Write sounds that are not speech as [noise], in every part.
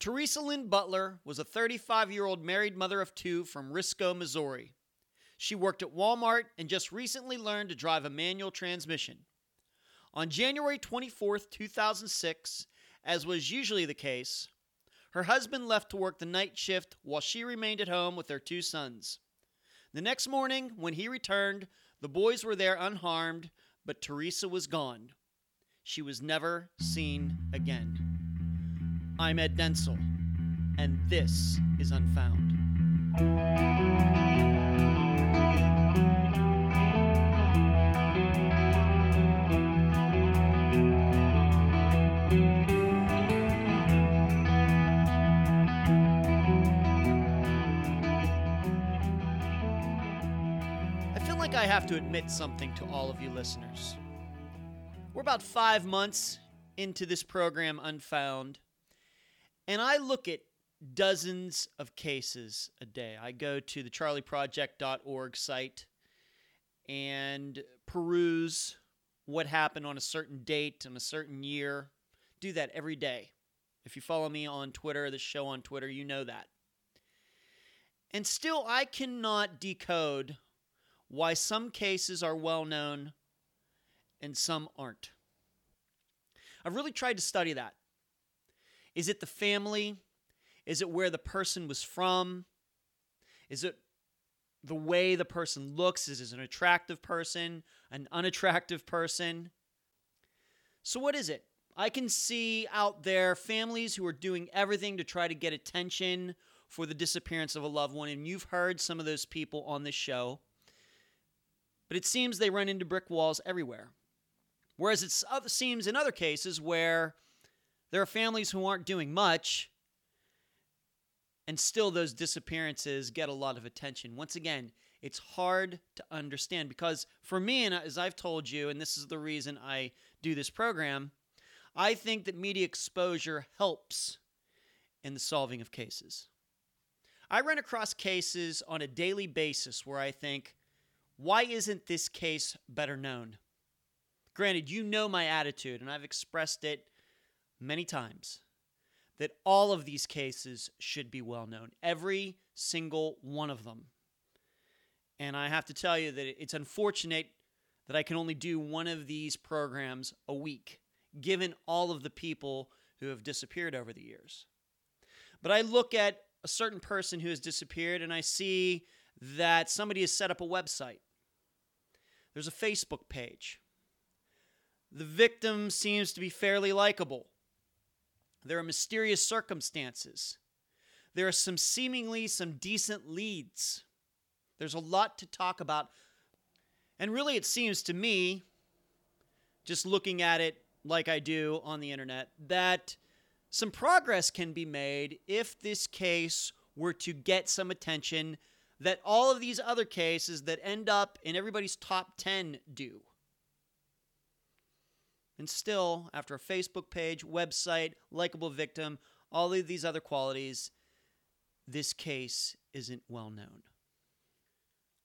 Teresa Lynn Butler was a 35 year old married mother of two from Risco, Missouri. She worked at Walmart and just recently learned to drive a manual transmission. On January 24, 2006, as was usually the case, her husband left to work the night shift while she remained at home with their two sons. The next morning, when he returned, the boys were there unharmed, but Teresa was gone. She was never seen again. I'm Ed Dentzel, and this is Unfound. I feel like I have to admit something to all of you listeners. We're about five months into this program, Unfound, and I look at dozens of cases a day. I go to the charleyproject.org site and peruse what happened on a certain date on a certain year. Do that every day. If you follow me on Twitter, the show on Twitter, you know that. And still, I cannot decode why some cases are well known and some aren't. I've really tried to study that. Is it the family? Is it where the person was from? Is it the way the person looks? Is it an attractive person, an unattractive person? So, what is it? I can see out there families who are doing everything to try to get attention for the disappearance of a loved one, and you've heard some of those people on this show. But it seems they run into brick walls everywhere. Whereas it uh, seems in other cases where there are families who aren't doing much, and still those disappearances get a lot of attention. Once again, it's hard to understand because for me, and as I've told you, and this is the reason I do this program, I think that media exposure helps in the solving of cases. I run across cases on a daily basis where I think, why isn't this case better known? Granted, you know my attitude, and I've expressed it many times that all of these cases should be well known, every single one of them. And I have to tell you that it's unfortunate that I can only do one of these programs a week, given all of the people who have disappeared over the years. But I look at a certain person who has disappeared and I see that somebody has set up a website. There's a Facebook page. The victim seems to be fairly likable. There are mysterious circumstances. There are some seemingly some decent leads. There's a lot to talk about. And really, it seems to me, just looking at it like I do on the internet, that some progress can be made if this case were to get some attention that all of these other cases that end up in everybody's top 10 do. And still, after a Facebook page, website, likable victim, all of these other qualities, this case isn't well known.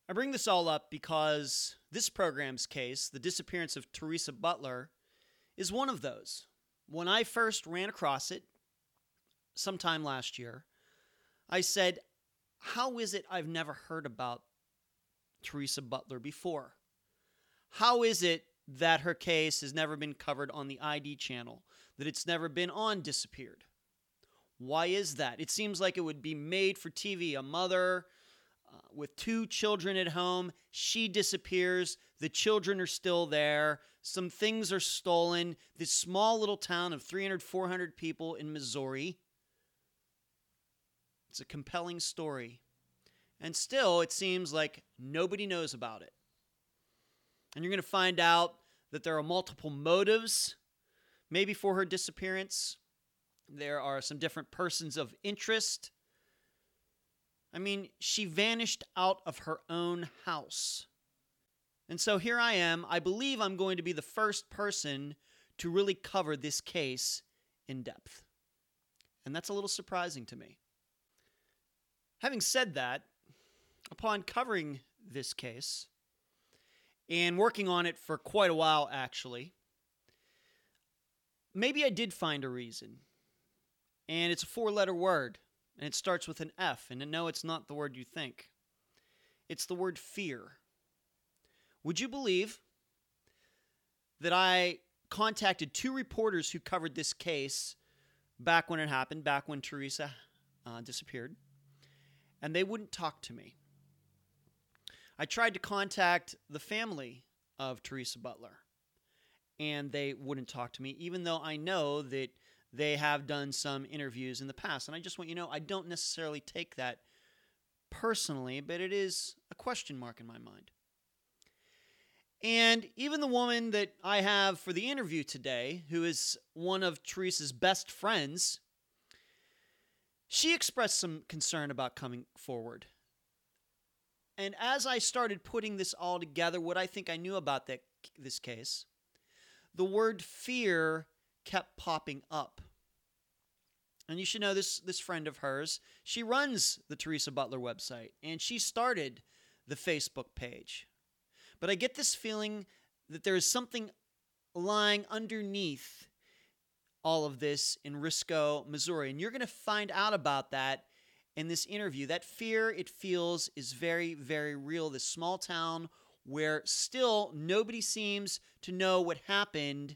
I bring this all up because this program's case, the disappearance of Teresa Butler, is one of those. When I first ran across it sometime last year, I said, How is it I've never heard about Teresa Butler before? How is it that her case has never been covered on the ID channel, that it's never been on Disappeared. Why is that? It seems like it would be made for TV. A mother uh, with two children at home, she disappears, the children are still there, some things are stolen. This small little town of 300, 400 people in Missouri. It's a compelling story. And still, it seems like nobody knows about it. And you're going to find out that there are multiple motives, maybe for her disappearance. There are some different persons of interest. I mean, she vanished out of her own house. And so here I am. I believe I'm going to be the first person to really cover this case in depth. And that's a little surprising to me. Having said that, upon covering this case and working on it for quite a while, actually, maybe I did find a reason. And it's a four letter word, and it starts with an F. And no, it's not the word you think, it's the word fear. Would you believe that I contacted two reporters who covered this case back when it happened, back when Teresa uh, disappeared, and they wouldn't talk to me? I tried to contact the family of Teresa Butler, and they wouldn't talk to me, even though I know that they have done some interviews in the past. And I just want you to know I don't necessarily take that personally, but it is a question mark in my mind. And even the woman that I have for the interview today, who is one of Teresa's best friends, she expressed some concern about coming forward. And as I started putting this all together, what I think I knew about that, this case, the word fear kept popping up. And you should know this this friend of hers, she runs the Teresa Butler website and she started the Facebook page. But I get this feeling that there is something lying underneath all of this in Risco, Missouri. And you're going to find out about that in this interview. That fear it feels is very, very real. This small town where still nobody seems to know what happened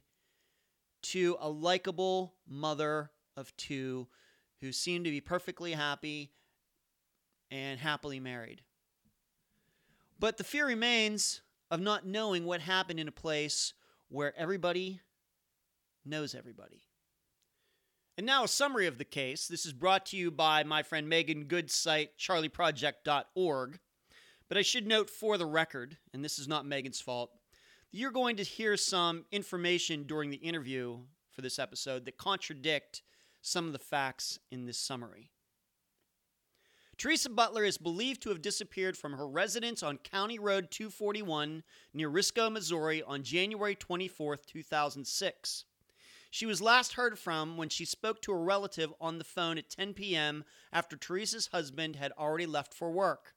to a likable mother of two who seemed to be perfectly happy and happily married. But the fear remains of not knowing what happened in a place where everybody knows everybody. And now, a summary of the case. This is brought to you by my friend Meaghan Good's site, charleyproject.org. But I should note for the record, and this is not Meaghan's fault, you're going to hear some information during the interview for this episode that contradict some of the facts in this summary. Teresa Butler is believed to have disappeared from her residence on County Road 241 near Risco, Missouri on January 24, 2006. She was last heard from when she spoke to a relative on the phone at 10 p.m. after Teresa's husband had already left for work.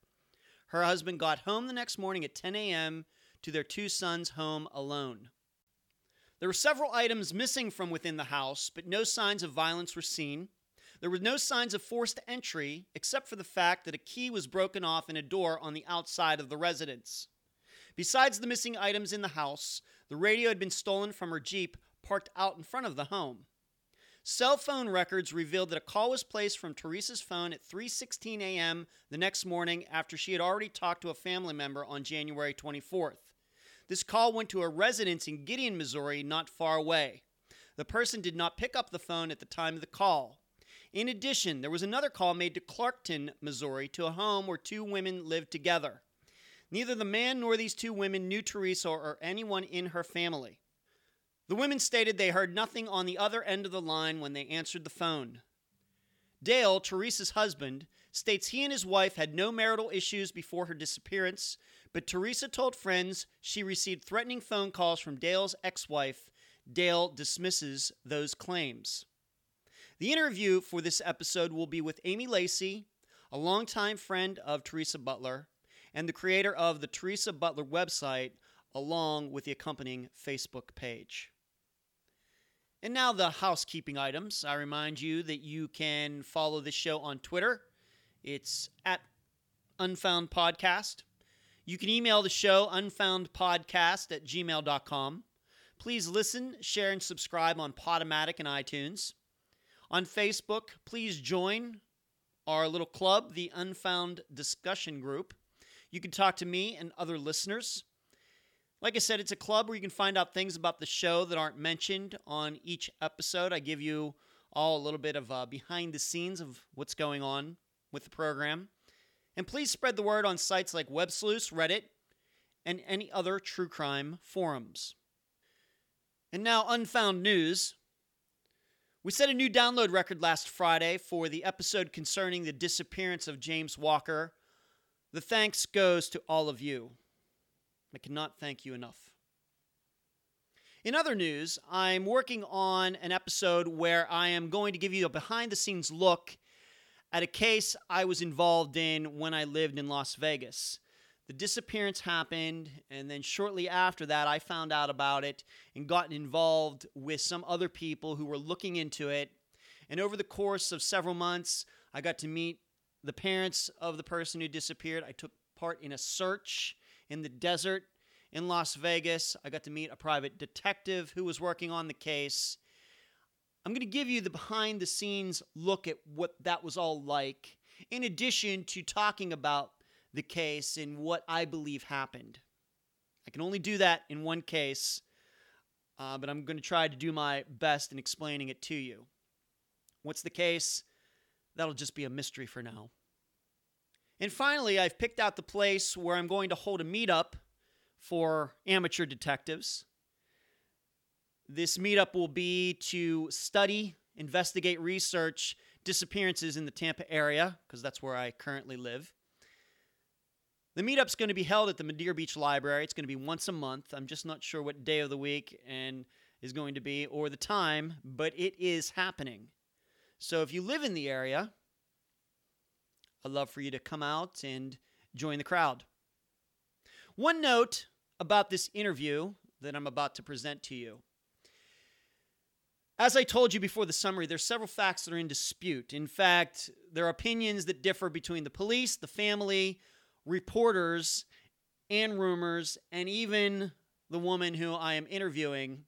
Her husband got home the next morning at 10 a.m. to their two sons home alone. There were several items missing from within the house, but no signs of violence were seen. There were no signs of forced entry, except for the fact that a key was broken off in a door on the outside of the residence. Besides the missing items in the house, the radio had been stolen from her Jeep parked out in front of the home. Cell phone records revealed that a call was placed from Teresa's phone at 3:16 a.m. the next morning after she had already talked to a family member on January 24th. This call went to a residence in Gideon, Missouri, not far away. The person did not pick up the phone at the time of the call. In addition, there was another call made to Clarkton, Missouri, to a home where two women lived together. Neither the man nor these two women knew Teresa or anyone in her family. The women stated they heard nothing on the other end of the line when they answered the phone. Dale, Teresa's husband, states he and his wife had no marital issues before her disappearance, but Teresa told friends she received threatening phone calls from Dale's ex wife. Dale dismisses those claims. The interview for this episode will be with Amy Lacey, a longtime friend of Teresa Butler, and the creator of the Teresa Butler website, along with the accompanying Facebook page. And now the housekeeping items. I remind you that you can follow the show on Twitter. It's at Unfound Podcast. You can email the show unfoundpodcast at gmail.com. Please listen, share, and subscribe on Podomatic and iTunes. On Facebook, please join our little club, the Unfound Discussion Group. You can talk to me and other listeners. Like I said, it's a club where you can find out things about the show that aren't mentioned on each episode. I give you all a little bit of uh, behind the scenes of what's going on with the program. And please spread the word on sites like WebSleuth, Reddit, and any other true crime forums. And now, Unfound News. We set a new download record last Friday for the episode concerning the disappearance of James Walker. The thanks goes to all of you. I cannot thank you enough. In other news, I'm working on an episode where I am going to give you a behind the scenes look at a case I was involved in when I lived in Las Vegas. The disappearance happened, and then shortly after that, I found out about it and gotten involved with some other people who were looking into it. And over the course of several months, I got to meet the parents of the person who disappeared. I took part in a search in the desert in Las Vegas. I got to meet a private detective who was working on the case. I'm going to give you the behind the scenes look at what that was all like, in addition to talking about the case and what I believe happened. I can only do that in one case, uh, but I'm going to try to do my best in explaining it to you. What's the case? That'll just be a mystery for now. And finally, I've picked out the place where I'm going to hold a meetup for amateur detectives. This meetup will be to study, investigate, research disappearances in the Tampa area, because that's where I currently live. The meetup's going to be held at the Madeira Beach Library. It's going to be once a month. I'm just not sure what day of the week and is going to be or the time, but it is happening. So if you live in the area, I'd love for you to come out and join the crowd. One note about this interview that I'm about to present to you. As I told you before the summary, there's several facts that are in dispute. In fact, there are opinions that differ between the police, the family, reporters, and rumors, and even the woman who I am interviewing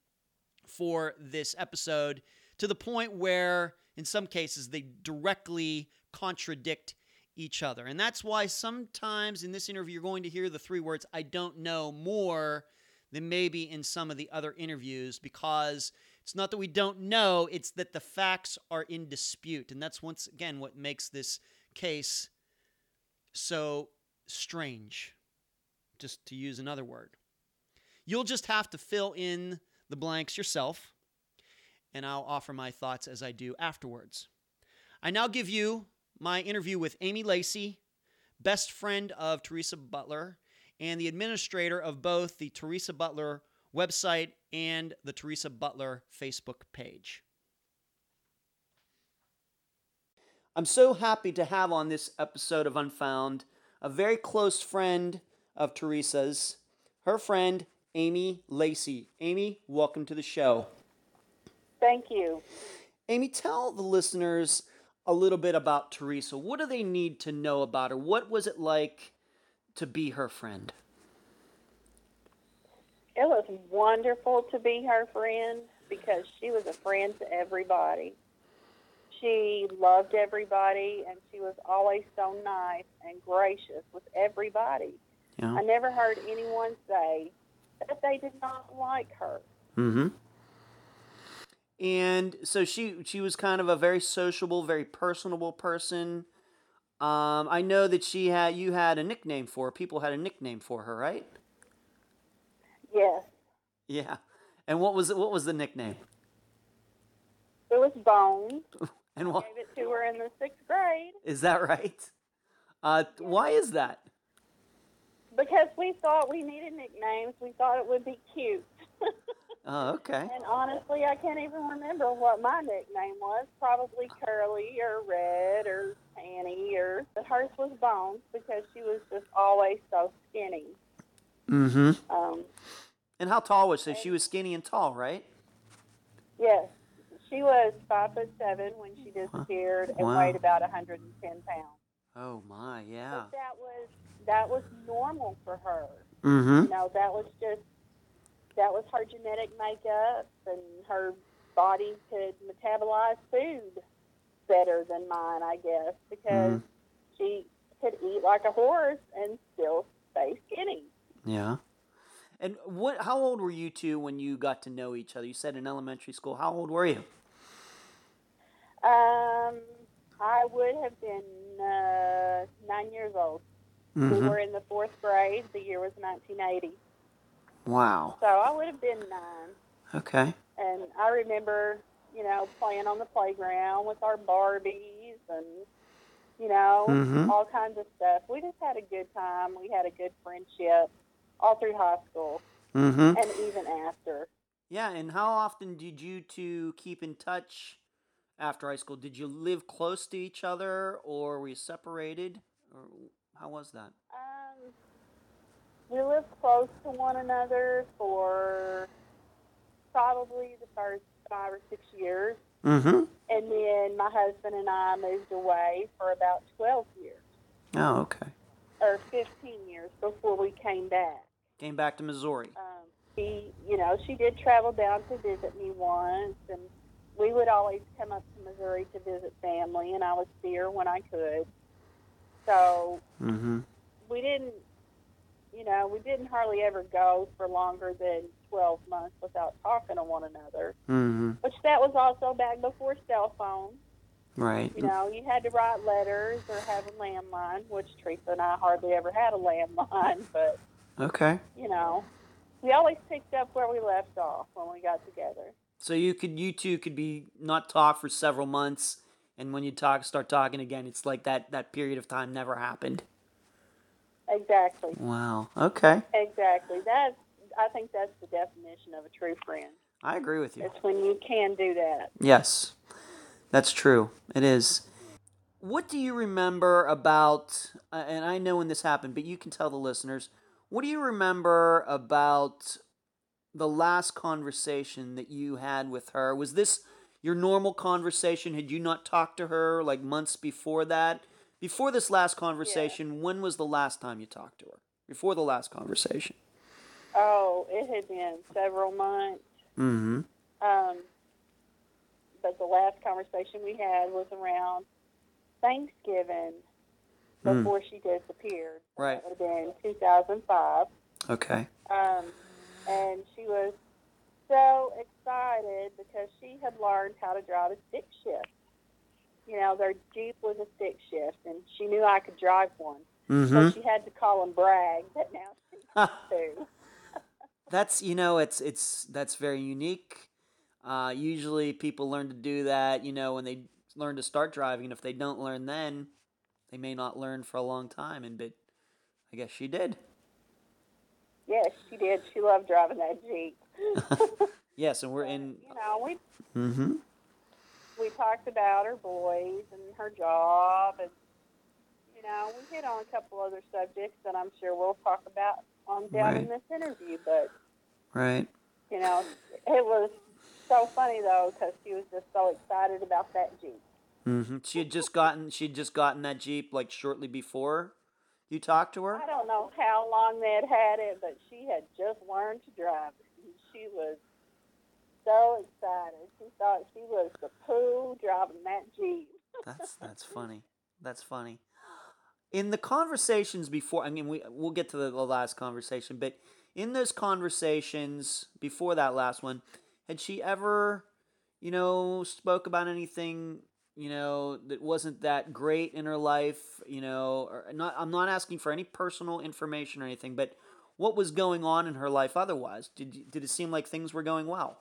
for this episode, to the point where, in some cases, they directly contradict each other. And that's why sometimes in this interview, you're going to hear the three words, I don't know, more than maybe in some of the other interviews, because it's not that we don't know, it's that the facts are in dispute. And that's once again what makes this case so strange, just to use another word. You'll just have to fill in the blanks yourself, and I'll offer my thoughts as I do afterwards. I now give you my interview with Amy Lacey, best friend of Teresa Butler, and the administrator of both the Teresa Butler website and the Teresa Butler Facebook page. I'm so happy to have on this episode of Unfound a very close friend of Teresa's, her friend Amy Lacey. Amy, welcome to the show. Thank you. Amy, tell the listeners a little bit about Teresa. What do they need to know about her? What was it like to be her friend? It was wonderful to be her friend because she was a friend to everybody. She loved everybody and she was always so nice and gracious with everybody. Yeah. I never heard anyone say that they did not like her. Mm-hmm. And so she she was kind of a very sociable, very personable person. Um, I know that she had you had a nickname for her. People had a nickname for her, right? Yes. Yeah. And what was it? What was the nickname? It was Bone. [laughs] And what Gave it to her in the sixth grade is that right? Uh, why is that? because we thought we needed nicknames. We thought it would be cute. [laughs] Oh, okay. And honestly, I can't even remember what my nickname was. Probably Curly or Red or Annie or but hers was Bones because she was just always so skinny. Mm-hmm. Um, And how tall was she? She was skinny and tall, right? yes, she was five foot seven when she disappeared and Wow. weighed about 110 pounds. Oh my, yeah. But that was that was normal for her. Mm-hmm. You know, that was just that was her genetic makeup, and her body could metabolize food better than mine, I guess, because she could eat like a horse and still stay skinny. Yeah. And what? How old were you two when you got to know each other? You said in elementary school. How old were you? Um, I would have been uh, nine years old. We were in the fourth grade. The year was 1980, Wow. so I would have been nine. Okay. And I remember you know, playing on the playground with our Barbies and, you know, Mhm. all kinds of stuff. We just had a good time. We had a good friendship all through high school Mm-hmm. and even after. Yeah, and how often did you two keep in touch after high school? Did you live close to each other, or were you separated, or how was that? Um, we lived close to one another for probably the first five or six years. Mm-hmm. And then my husband and I moved away for about 12 years Oh, okay. or 15 years before we came back. Came back to Missouri. Um, he, you know, she did travel down to visit me once, and we would always come up to Missouri to visit family, and I would see her when I could. So Mm-hmm. we didn't, you know, we didn't hardly ever go for longer than 12 months without talking to one another, Mm-hmm. which that was also back before cell phones. Right. You know, you had to write letters or have a landline, which Teresa and I hardly ever had a landline, [laughs] but, Okay. you know, we always picked up where we left off when we got together. So you could, you two could be not talk for several months, and when you talk, start talking again, it's like that that period of time never happened. Exactly. Wow. Okay. Exactly. That's, I think that's the definition of a true friend. I agree with you. It's when you can do that. Yes, that's true. It is. What do you remember about, and I know when this happened, but you can tell the listeners, what do you remember about the last conversation that you had with her? Was this your normal conversation? Had you not talked to her like months before that? Before this last conversation, when was the last time you talked to her? Before the last conversation? Oh, it had been several months. Mm-hmm. Um, but the last conversation we had was around Thanksgiving Mm. before she disappeared. Right. That would have been 2005. Okay. Um, and she was so excited because she had learned how to drive a stick shift. You know, their Jeep was a stick shift, and she knew I could drive one. Mm-hmm. So she had to call and brag that now [laughs] she too. [laughs] That's you know it's it's that's very unique. Uh, usually people learn to do that you know when they learn to start driving. and If they don't learn then, they may not learn for a long time. And but I guess she did. Yes, she did. She loved driving that Jeep. [laughs] Yes, and we're in. You know, we Mm-hmm. We talked about her boys and her job, and you know, we hit on a couple other subjects that I'm sure we'll talk about on down in this interview. But Right. you know, it was so funny though because she was just so excited about that Jeep. Mm-hmm. She had just gotten she had just gotten that Jeep like shortly before you talked to her. I don't know how long they had had it, but she had just learned to drive it. She was so excited. She thought she was the poo driving that Jeep. That's that's funny. That's funny. In the conversations before, I mean, we we'll get to the, the last conversation, but in those conversations before that last one, had she ever, you know, spoke about anything, you know, that wasn't that great in her life, you know, or not? I'm not asking for any personal information or anything, but what was going on in her life otherwise? Did did it seem like things were going well?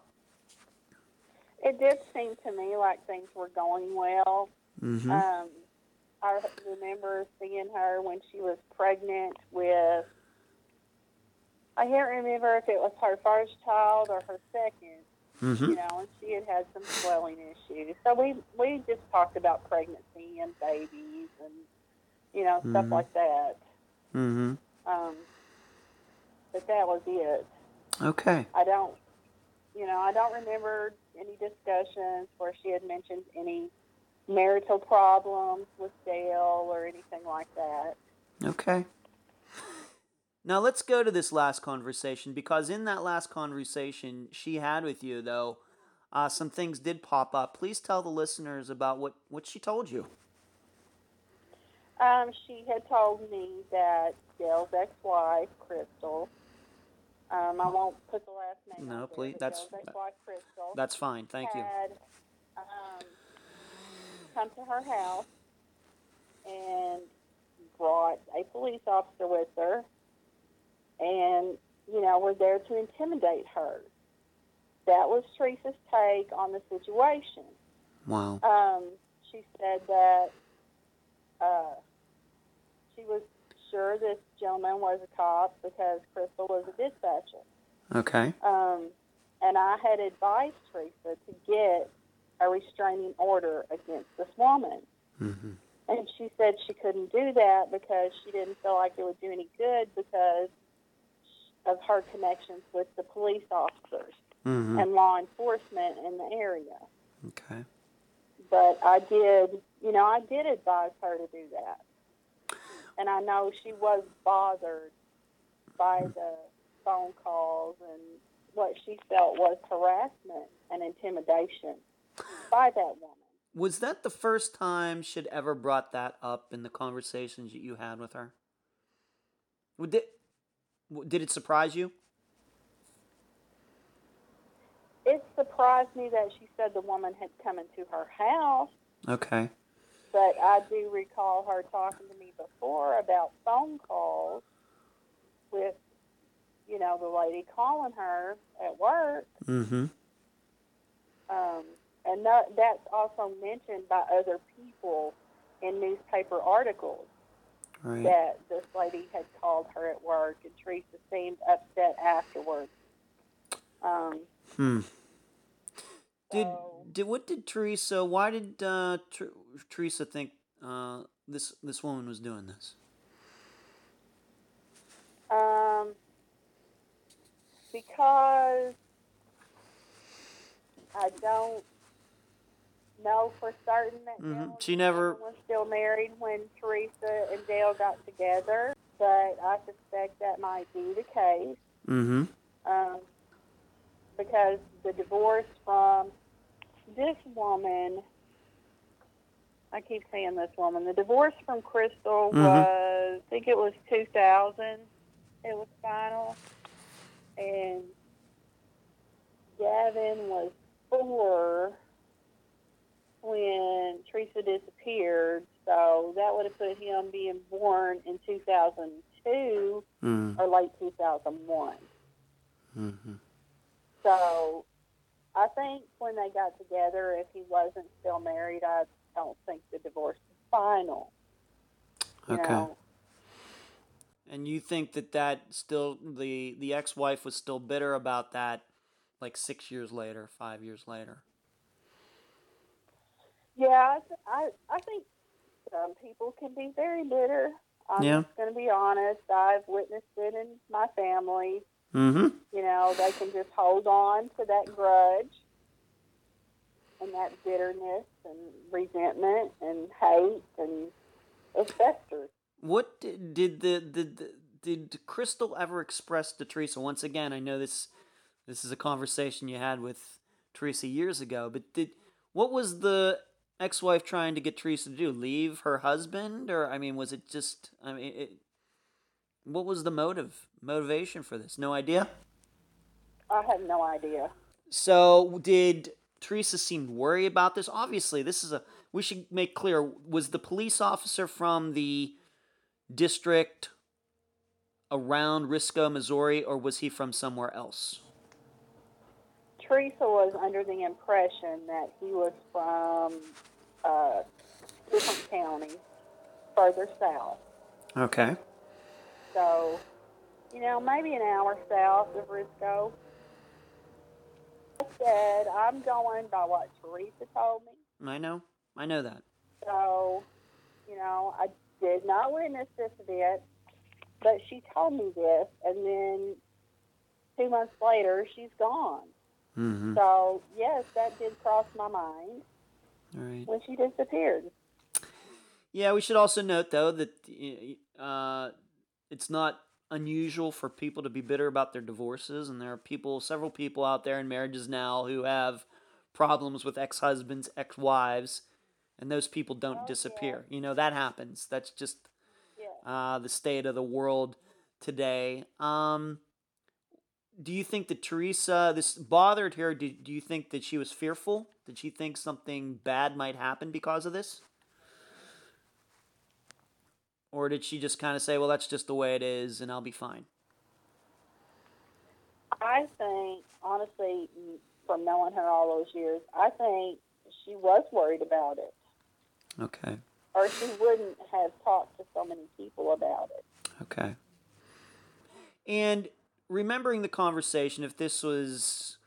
It did seem to me like things were going well. Mm-hmm. Um, I remember seeing her when she was pregnant with. I can't remember if it was her first child or her second. mm-hmm. You know, and she had had some swelling issues. So we we just talked about pregnancy and babies and you know stuff Mhm. like that. Mm-hmm. Um, but that was it. Okay. I don't, you know, I don't remember any discussions where she had mentioned any marital problems with Dale or anything like that. Okay. Now let's go to this last conversation because in that last conversation she had with you, though, uh, some things did pop up. Please tell the listeners about what, what she told you. Um, she had told me that Dale's ex-wife, Crystal, um, I won't put the last name. No, out there, please, but that's- Crystal. That's fine. Thank you. had um, come to her house and brought a police officer with her and, you know, were there to intimidate her. that was Teresa's take on the situation. Wow. Um, she said that uh, she was sure this gentleman was a cop because Crystal was a dispatcher. Okay. Um, and I had advised Teresa to get a restraining order against this woman. Mm-hmm. And she said she couldn't do that because she didn't feel like it would do any good because of her connections with the police officers Mm-hmm. and law enforcement in the area. Okay. But I did, you know, I did advise her to do that. And I know she was bothered by the phone calls and what she felt was harassment and intimidation by that woman. Was that the first time she'd ever brought that up in the conversations that you had with her? W- did it surprise you? It surprised me that she said the woman had come into her house, Okay. but I do recall her talking to me before about phone calls with, you know, the lady calling her at work. Mm-hmm. Um, and that, that's also mentioned by other people in newspaper articles Right. that this lady had called her at work, and Teresa seemed upset afterwards. Um, Hmm. Did So- did what did Teresa? Why did uh, Ter- Teresa think uh, this this woman was doing this? um, because I don't know for certain that Mhm. Dale She never- was still married when Teresa and Dale got together, but I suspect that might be the case. Mm-hmm. um, because the divorce from this woman, I keep saying this woman, the divorce from Crystal Mhm. was, I think it was 2000, it was final, and Gavin was four when Teresa disappeared, so that would have put him being born in 2002 Mm-hmm. or late 2001. Mm-hmm. So I think when they got together, if he wasn't still married, I don't think the divorce is final. Okay. know? And you think that that still the the ex wife was still bitter about that, like six years later, five years later. Yeah, I, th- I, I think some people can be very bitter. I'm Yeah. going to be honest. I've witnessed it in my family. Mm-hmm. You know, they can just hold on to that grudge and that bitterness and resentment and hate, and it festers. What did, did the, the, the did Crystal ever express to Teresa? Once again, I know this this is a conversation you had with Teresa years ago, but did what was the ex-wife trying to get Teresa to do? Leave her husband, or I mean, was it just? I mean, it, what was the motive motivation for this? No idea. I have no idea. So did Teresa seemed worried about this? Obviously, this is a. We should make clear: was the police officer from the district around Risco, Missouri, or was he from somewhere else? Teresa was under the impression that he was from uh, different counties further south. Okay. So, you know, maybe an hour south of Risco. I said, I'm going by what Teresa told me. I know. I know that. So, you know, I did not witness this event, but she told me this, and then two months later, she's gone. Mm-hmm. So, yes, that did cross my mind All right. when she disappeared. Yeah, we should also note though that uh, it's not unusual for people to be bitter about their divorces, and there are people, several people out there in marriages now who have problems with ex-husbands, ex-wives, and those people don't Oh, disappear. You know that happens. That's just Yeah. uh, the state of the world today. Um, do you think that Teresa this bothered her? Do, do you think that she was fearful? Did she think something bad might happen because of this? Or did she just kind of say, well, that's just the way it is and I'll be fine? I think, honestly, from knowing her all those years, I think she was worried about it, Okay. or she wouldn't have talked to so many people about it. Okay. And remembering the conversation, if this was,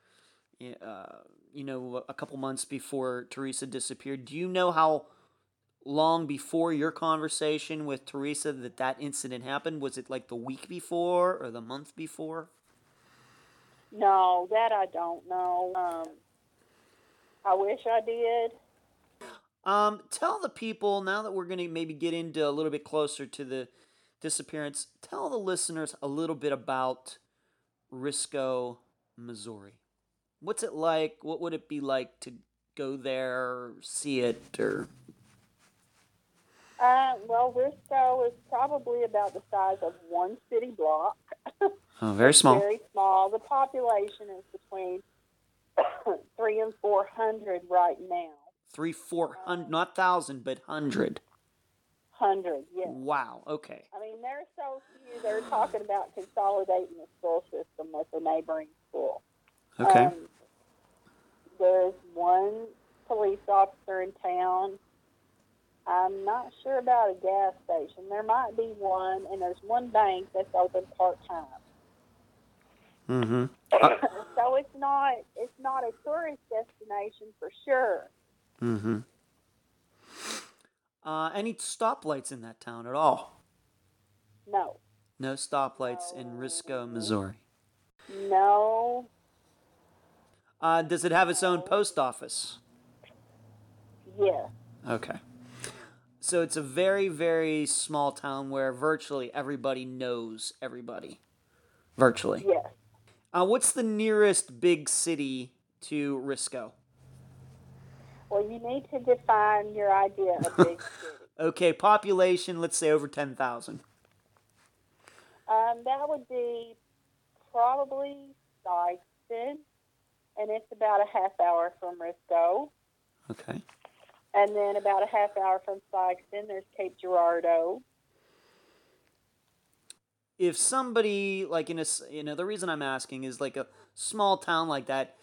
uh, you know, a couple months before Teresa disappeared, do you know how long before your conversation with Teresa that that incident happened? Was it like the week before or the month before? No, that I don't know. Um, I wish I did. Um, tell the people now that we're going to maybe get into a little bit closer to the disappearance. Tell the listeners a little bit about Risco, Missouri. What's it like? What would it be like to go there, see it, or Uh, well, Risco is probably about the size of one city block. [laughs] oh, very small. Very small. The population is between [coughs] three and four hundred right now. Three, four hundred, not thousand, but hundred. Hundred, yes. Wow. Okay. I mean, there's so few. They're talking about consolidating the school system with a neighboring school. Okay. Um, there's one police officer in town. I'm not sure about a gas station. There might be one, and there's one bank that's open part time. mm-hmm. [coughs] so it's not it's not a tourist destination for sure. Mm-hmm. Uh, any stoplights in that town at all? No, No stoplights in Risco, Missouri. no, Uh, does it have its own post office? yes, Okay. So it's a very, very small town where virtually everybody knows everybody. Virtually. yes. Uh, what's the nearest big city to Risco? Well, you need to define your idea of big [laughs] city. Okay, population, let's say over 10,000. Um, that would be probably Sikeston, and it's about a half hour from Risco. Okay. And then about a half hour from Sikeston, there's Cape Girardeau. If somebody, like in a you know, the reason I'm asking is like a small town like that,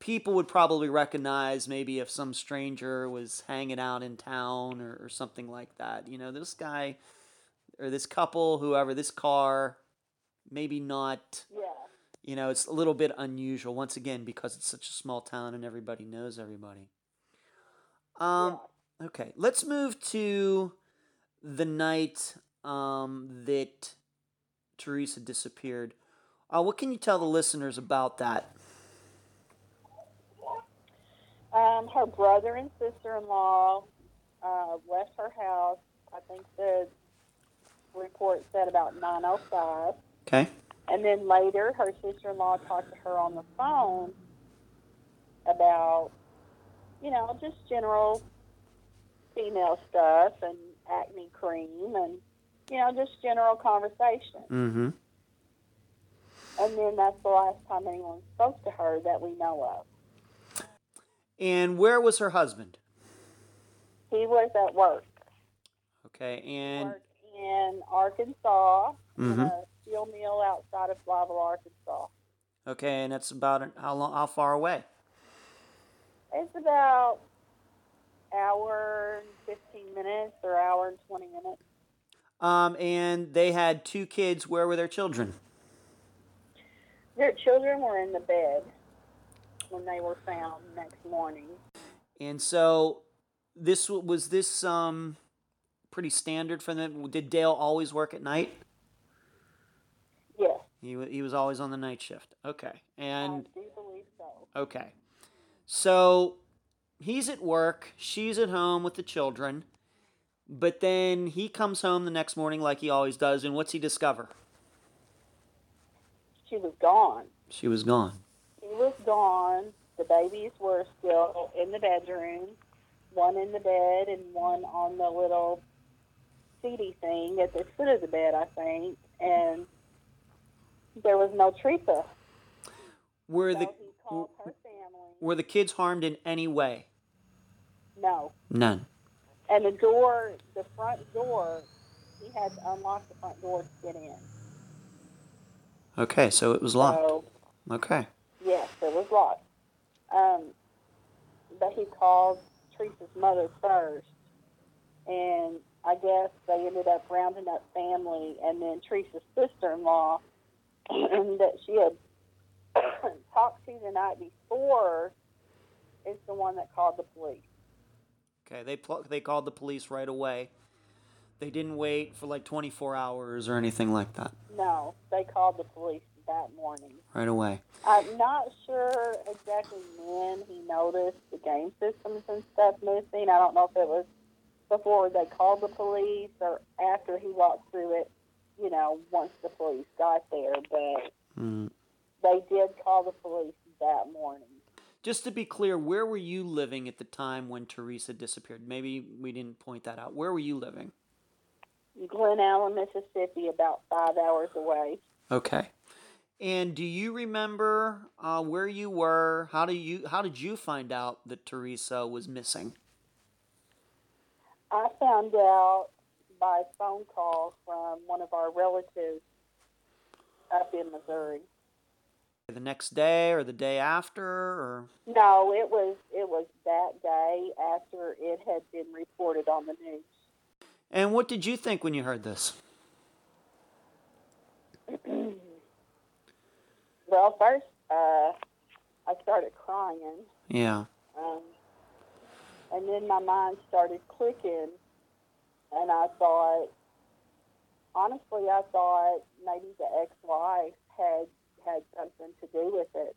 people would probably recognize maybe if some stranger was hanging out in town or, or something like that. You know, this guy or this couple, whoever, this car, maybe not, Yeah. you know, it's a little bit unusual once again because it's such a small town and everybody knows everybody. Um, okay, let's move to the night um, that Teresa disappeared. Uh, what can you tell the listeners about that? Um, her brother and sister-in-law uh, left her house. I think the report said about 9:05, Okay. and then later her sister-in-law talked to her on the phone about, you know, just general female stuff and acne cream and you know just general conversation. Mm-hmm. And then that's the last time anyone spoke to her that we know of. And where was her husband? He was at work. Okay, and worked in Arkansas, in Mhm. a steel mill outside of Blytheville, Arkansas. okay, and that's about an, how long? How far away? It's about hour and 15 minutes or hour and 20 minutes. Um, and they had two kids. Where were their children? Their children were in the bed when they were found next morning. And so, this was this um pretty standard for them. Did Dale always work at night? Yes, He he was always on the night shift. Okay, and I do believe so. okay, so he's at work. She's at home with the children. But then he comes home the next morning like he always does, and what's he discover? She was gone. She was gone. She was gone. The babies were still in the bedroom, one in the bed and one on the little seaty thing at the foot of the bed, I think. And there was no Teresa. Were So the he called her family. Were the kids harmed in any way? No. None. And the door, the front door, he had to unlock the front door to get in. Okay, so it was locked. So, Okay. yes, it was locked. Um, but he called Teresa's mother first, and I guess they ended up rounding up family, and then Teresa's sister-in-law [coughs] that she had [coughs] talked to the night before is the one that called the police. Okay, they pl- they called the police right away. They didn't wait for like 24 hours or anything like that. No, they called the police that morning. Right away. I'm not sure exactly when he noticed the game systems and stuff missing. I don't know if it was before they called the police or after he walked through it, you know, once the police got there. But Mm. they did call the police that morning. Just to be clear, where were you living at the time when Teresa disappeared? Maybe we didn't point that out. Where were you living? Glen Allan, Mississippi, about five hours away. Okay. And do you remember uh, where you were? How do you how did you find out that Teresa was missing? I found out by phone call from one of our relatives up in Missouri. The next day or the day after or No, it was it was that day after it had been reported on the news. And what did you think when you heard this? [clears throat] Well, first, uh, I started crying, Yeah. um, and then my mind started clicking, and I thought, honestly, I thought maybe the ex-wife had had something to do with it.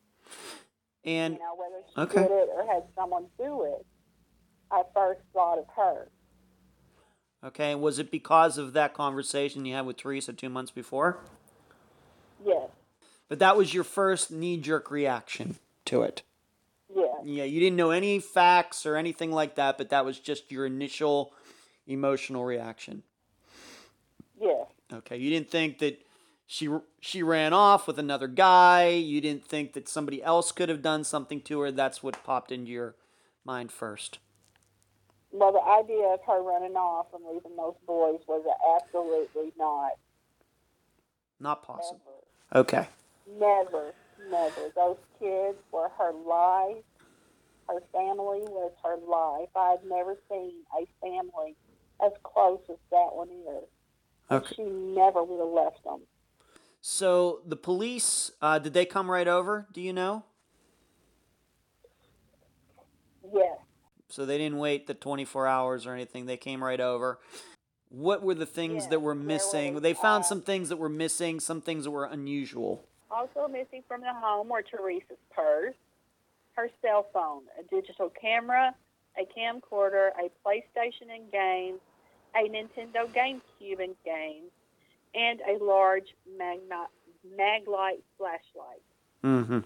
And you know, whether she okay. did it or had someone do it. I first thought of her. okay, was it because of that conversation you had with Teresa 2 months before? Yes, But that was your first knee-jerk reaction to it. yes, Yeah, you didn't know any facts or anything like that, but that was just your initial emotional reaction. yes. Okay, you didn't think that she she ran off with another guy. You didn't think that somebody else could have done something to her. That's what popped into your mind first. Well, the idea of her running off and leaving those boys was absolutely not. Not possible. Ever. Okay. Never, never. Those kids were her life. Her family was her life. I've never seen a family as close as that one is. Okay. She never would have left them. So the police uh, did they come right over? Do you know? Yes. So they didn't wait the 24 hours or anything. They came right over. What were the things Yes, that were missing? was, they found uh, some things that were missing, some things that were unusual. Also missing from the home were Teresa's purse, her cell phone, a digital camera, a camcorder, a PlayStation and games, a Nintendo GameCube and games, and a large magna- maglite flashlight. Mm-hmm.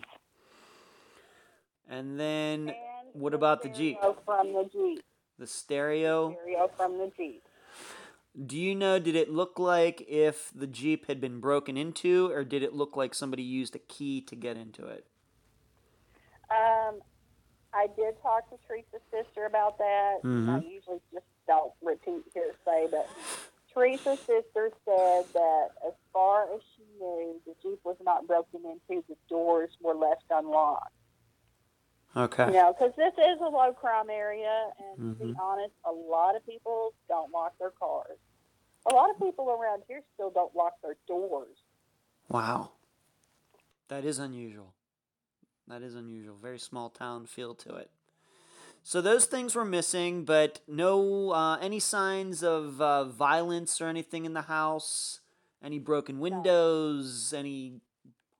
And then And what about the Jeep? From the Jeep. the stereo. Stereo from the Jeep. Do you know, did it look like if the Jeep had been broken into, or did it look like somebody used a key to get into it? Um, I did talk to Teresa's sister about that. I Mhm. usually just don't repeat hearsay, but Teresa's sister said that as far as she knew, the Jeep was not broken into. The doors were left unlocked. Okay. You know, because this is a low crime area, and to be Mhm. honest, a lot of people don't lock their cars. A lot of people around here still don't lock their doors. Wow. That is unusual. That is unusual. Very small town feel to it. So those things were missing, but no uh, any signs of uh, violence or anything in the house. Any broken windows, any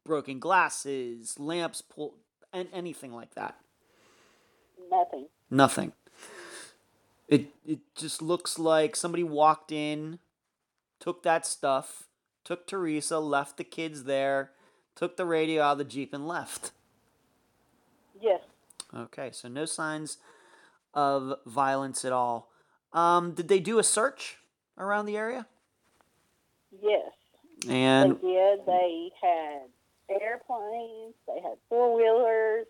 broken glasses, lamps pulled, and anything like that. Nothing. Nothing. It it just looks like somebody walked in, took that stuff, took Teresa, left the kids there, took the radio out of the Jeep and left. Okay, so no signs of violence at all. Um, did they do a search around the area? Yes. And they did. They had airplanes. They had four wheelers.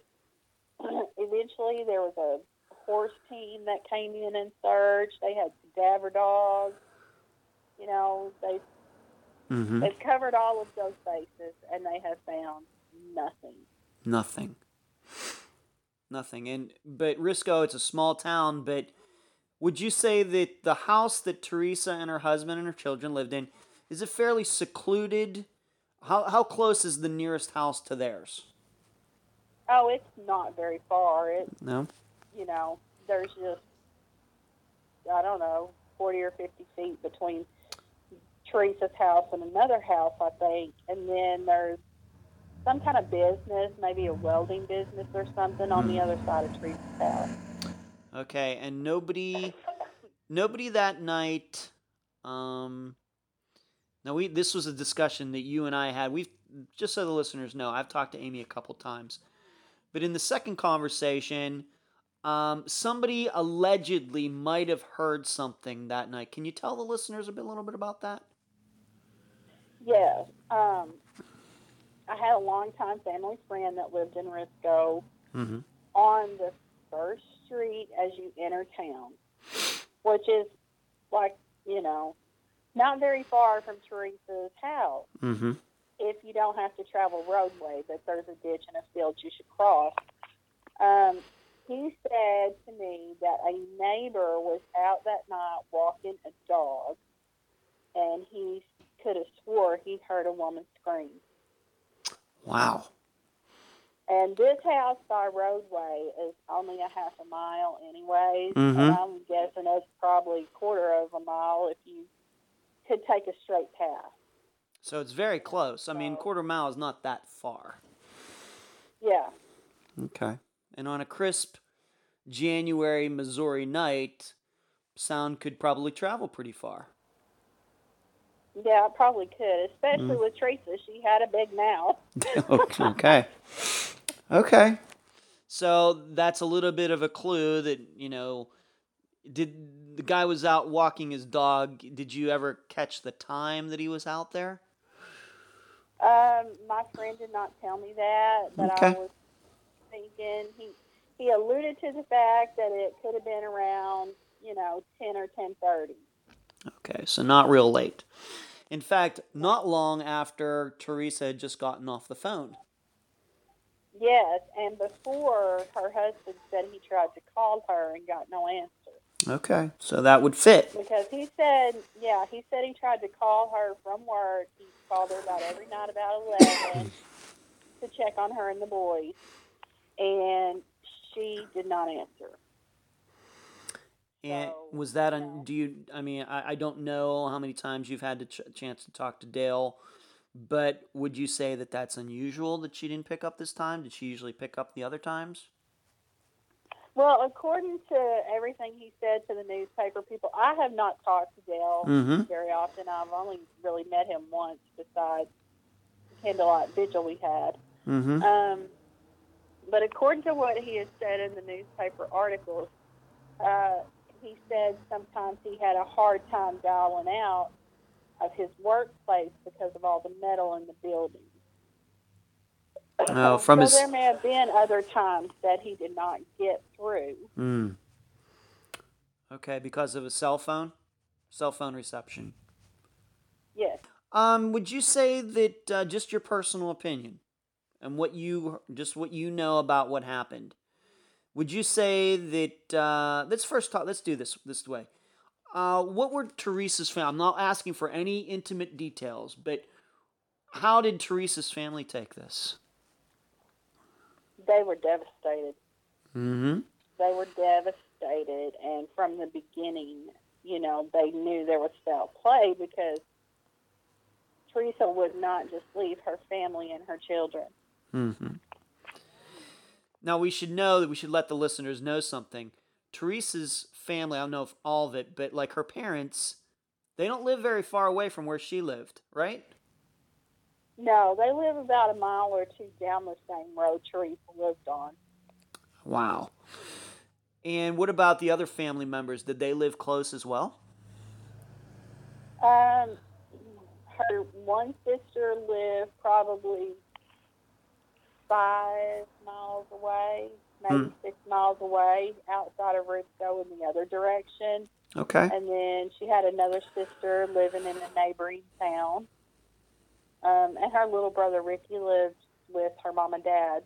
[clears throat] Eventually, there was a horse team that came in and searched. They had cadaver dogs. You know, they Mhm. they've covered all of those bases, and they have found nothing. nothing. Nothing. And but Risco, it's a small town, but would you say that the house that Teresa and her husband and her children lived in is it fairly secluded? How how close is the nearest house to theirs? Oh, it's not very far. It, No. you know, there's just, I don't know, 40 or 50 feet between Teresa's house and another house, I think. And then there's some kind of business, maybe a welding business or something on the other side of Teresa's house. Okay, and nobody nobody that night um now we this was a discussion that you and I had. We've just so the listeners know, I've talked to Amy a couple times. But in the second conversation, um, somebody allegedly might have heard something that night. Can you tell the listeners a bit, a little bit about that? Yes. Um, I had a longtime family friend that lived in Risco Mm-hmm. on the first street as you enter town, which is like, you know, not very far from Teresa's house Mm-hmm. if you don't have to travel roadway, but there's a ditch and a field you should cross. Um, he said to me that a neighbor was out that night walking a dog, and he could have swore he heard a woman scream. Wow. And this house by roadway is only a half a mile, anyways. Mhm. And I'm guessing it's probably a quarter of a mile if you could take a straight path. So it's very close. I mean, quarter mile is not that far. Yeah. Okay. And on a crisp January Missouri night, sound could probably travel pretty far. Yeah, I probably could, especially with Teresa. She had a big mouth. [laughs] okay. Okay. So that's a little bit of a clue that, you know, did the guy was out walking his dog. Did you ever catch the time that he was out there? Um, my friend did not tell me that, but I was thinking he he alluded to the fact that it could have been around, you know, ten or ten thirty. Okay, so not real late. In fact, not long after Teresa had just gotten off the phone. Yes, and before her husband said he tried to call her and got no answer. Okay, so that would fit. Because he said, yeah, he said he tried to call her from work. He called her about every night about 11 to check on her and the boys. And she did not answer. And So, was that you on? know. Do you? I mean, I, I don't know how many times you've had the ch- chance to talk to Dale, but would you say that that's unusual that she didn't pick up this time? Did she usually pick up the other times? Well, according to everything he said to the newspaper people, I have not talked to Dale Mhm. very often. I've only really met him once besides the candlelight vigil we had. Mm-hmm. Um, but according to what he has said in the newspaper articles, uh, he said sometimes he had a hard time dialing out of his workplace because of all the metal in the building. Oh, from so his- there may have been other times that he did not get through. Mm. Okay, because of a cell phone, cell phone reception. Yes. Um, would you say that uh, just your personal opinion and what you just what you know about what happened? Would you say that uh, let's first talk? Let's do this this way. Uh, what were Teresa's family? I'm not asking for any intimate details, but how did Teresa's family take this? They were devastated. Mm-hmm. They were devastated, and from the beginning, you know, they knew there was foul play because Teresa would not just leave her family and her children. Mm-hmm. Now we should know that we should let the listeners know something. Teresa's family, I don't know if all of it, but like her parents, they don't live very far away from where she lived, right? No, they live about a mile or two down the same road Teresa lived on. Wow. And what about the other family members? Did they live close as well? Um, her one sister lived probably five miles away, maybe Hmm. six miles away, outside of Risco in the other direction. Okay. And then she had another sister living in a neighboring town. Um, and her little brother Ricky lived with her mom and dad.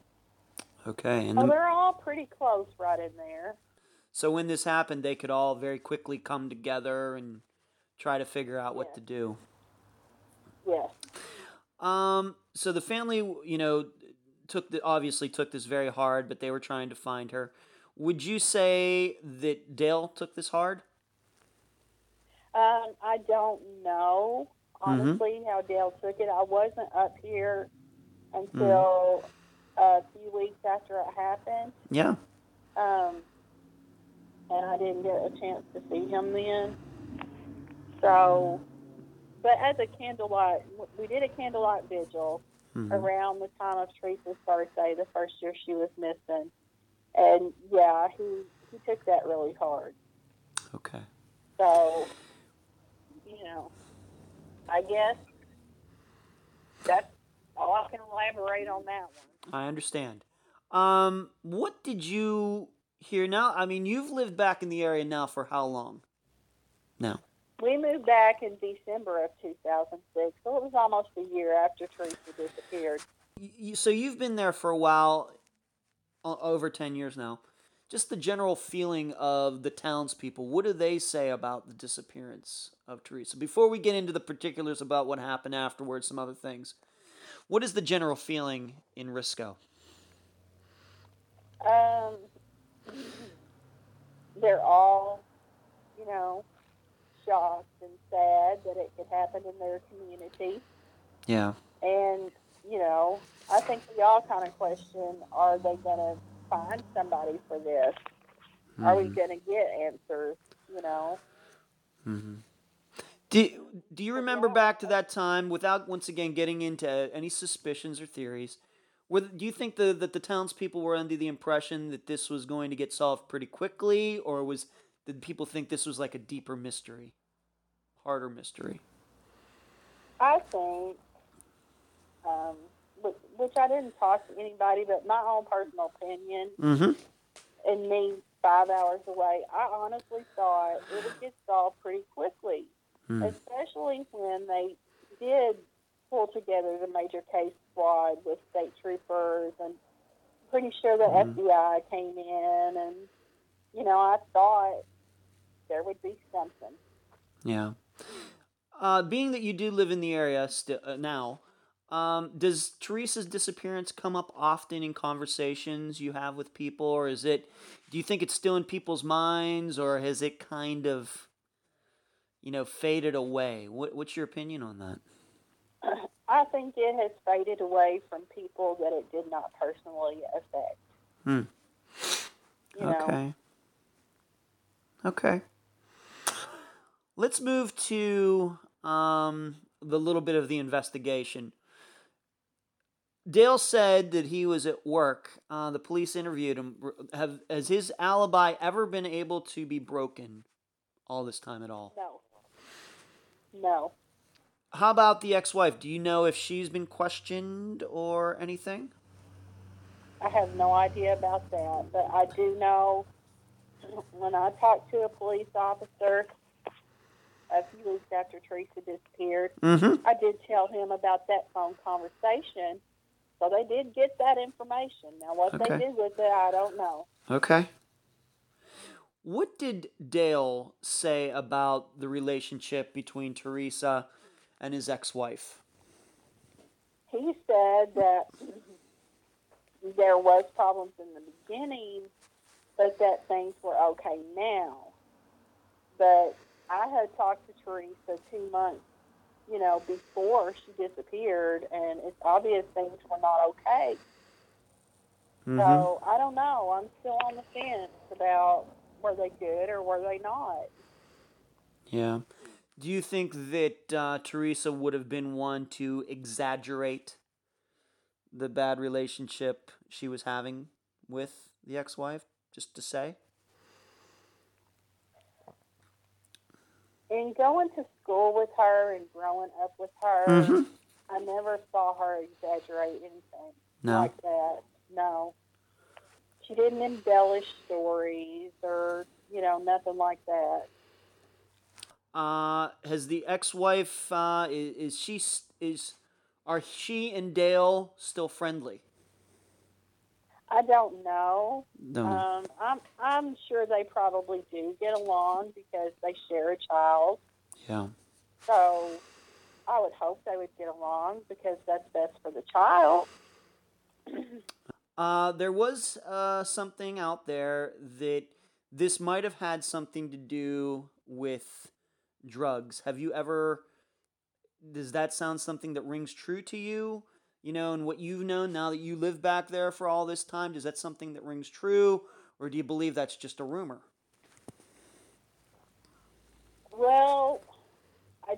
Okay, and the- they're all pretty close right in there. so when this happened, they could all very quickly come together and try to figure out what Yeah. to do. Yes. Um, so the family, you know, took the obviously took this very hard, but they were trying to find her. Would you say that Dale took this hard? Um, I don't know Mm-hmm. honestly how Dale took it. I wasn't up here Mm-hmm. until a few weeks after it happened, Yeah. um, and I didn't get a chance to see him then. So, but as a candlelight, we did a candlelight vigil Mhm. around the time of Teresa's birthday, the first year she was missing, and yeah, he he took that really hard. Okay. So, you know, I guess that's all I can elaborate on that one. I understand. Um, what did you hear now? I mean, you've lived back in the area now for how long? Now. We moved back in December of 2006, so it was almost a year after Teresa disappeared. Y- y- So you've been there for a while, over 10 years now. Just the general feeling of the townspeople. What do they say about the disappearance of Teresa? Before we get into the particulars about what happened afterwards, some other things, what is the general feeling in Risco? Um, they're all, you know, shocked and sad that it could happen in their community. Yeah. And, you know, I think we all kind of question are they going to find somebody for this? Are we going to get answers, you know? Hmm. Do, do you remember back to that time without once again getting into any suspicions or theories? Were, do you think the, that the townspeople were under the impression that this was going to get solved pretty quickly, or was did people think this was like a deeper mystery, harder mystery? I think, um, which, which I didn't talk to anybody, but my own personal opinion, Mm-hmm. and me five hours away, I honestly thought it would get solved pretty quickly, especially when they did pull together the major case squad with state troopers, and pretty sure the FBI came in, and you know, I thought there would be something. Yeah. Uh, being that you do live in the area sti- uh, now, um, does Teresa's disappearance come up often in conversations you have with people, or is it? Do you think it's still in people's minds, or has it kind of, you know, faded away? What, what's your opinion on that? I think it has faded away from people that it did not personally affect. Hmm. You know, Okay. Let's move to um, the little bit of the investigation. Dale said that he was at work. Uh, the police interviewed him. Have has his alibi ever been able to be broken all this time at all? no, no. How about the ex-wife? Do you know if she's been questioned or anything? I have no idea about that, but I do know when I talked to a police officer a few weeks after Teresa disappeared, Mm-hmm. I did tell him about that phone conversation. So they did get that information. Now, what Okay. they did with it, I don't know. Okay. What did Dale say about the relationship between Teresa and his ex-wife? He said that there was problems in the beginning, but that things were okay now. But I had talked to Teresa two months, you know, before she disappeared, and it's obvious things were not okay. Mm-hmm. So I don't know. I'm still on the fence about were they good or were they not. Yeah. Do you think that uh, Teresa would have been one to exaggerate the bad relationship she was having with the ex-wife? Just to say. In going to school with her and growing up with her, Mhm. I never saw her exaggerate anything No. like that. No. She didn't embellish stories or, you know, nothing like that. Uh, has the ex-wife uh, is, is she is are she and Dale still friendly? I don't know. Don't know. Um, I'm I'm sure they probably do get along because they share a child. yeah. So I would hope they would get along because that's best for the child. [clears throat] Uh, there was uh, something out there that this might have had something to do with drugs. Have you ever? Does that sound something that rings true to you? You know, and what you've known now that you live back there for all this time, does that something that rings true, or do you believe that's just a rumor? Well, I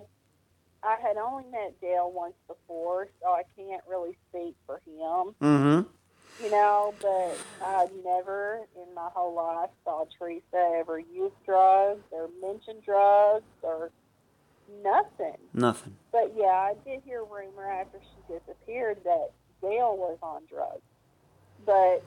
I had only met Dale once before, so I can't really speak for him. Mm-hmm. You know, but I've never in my whole life saw Teresa ever use drugs or mention drugs or nothing. Nothing. But yeah, I did hear a rumor after she disappeared that Dale was on drugs. But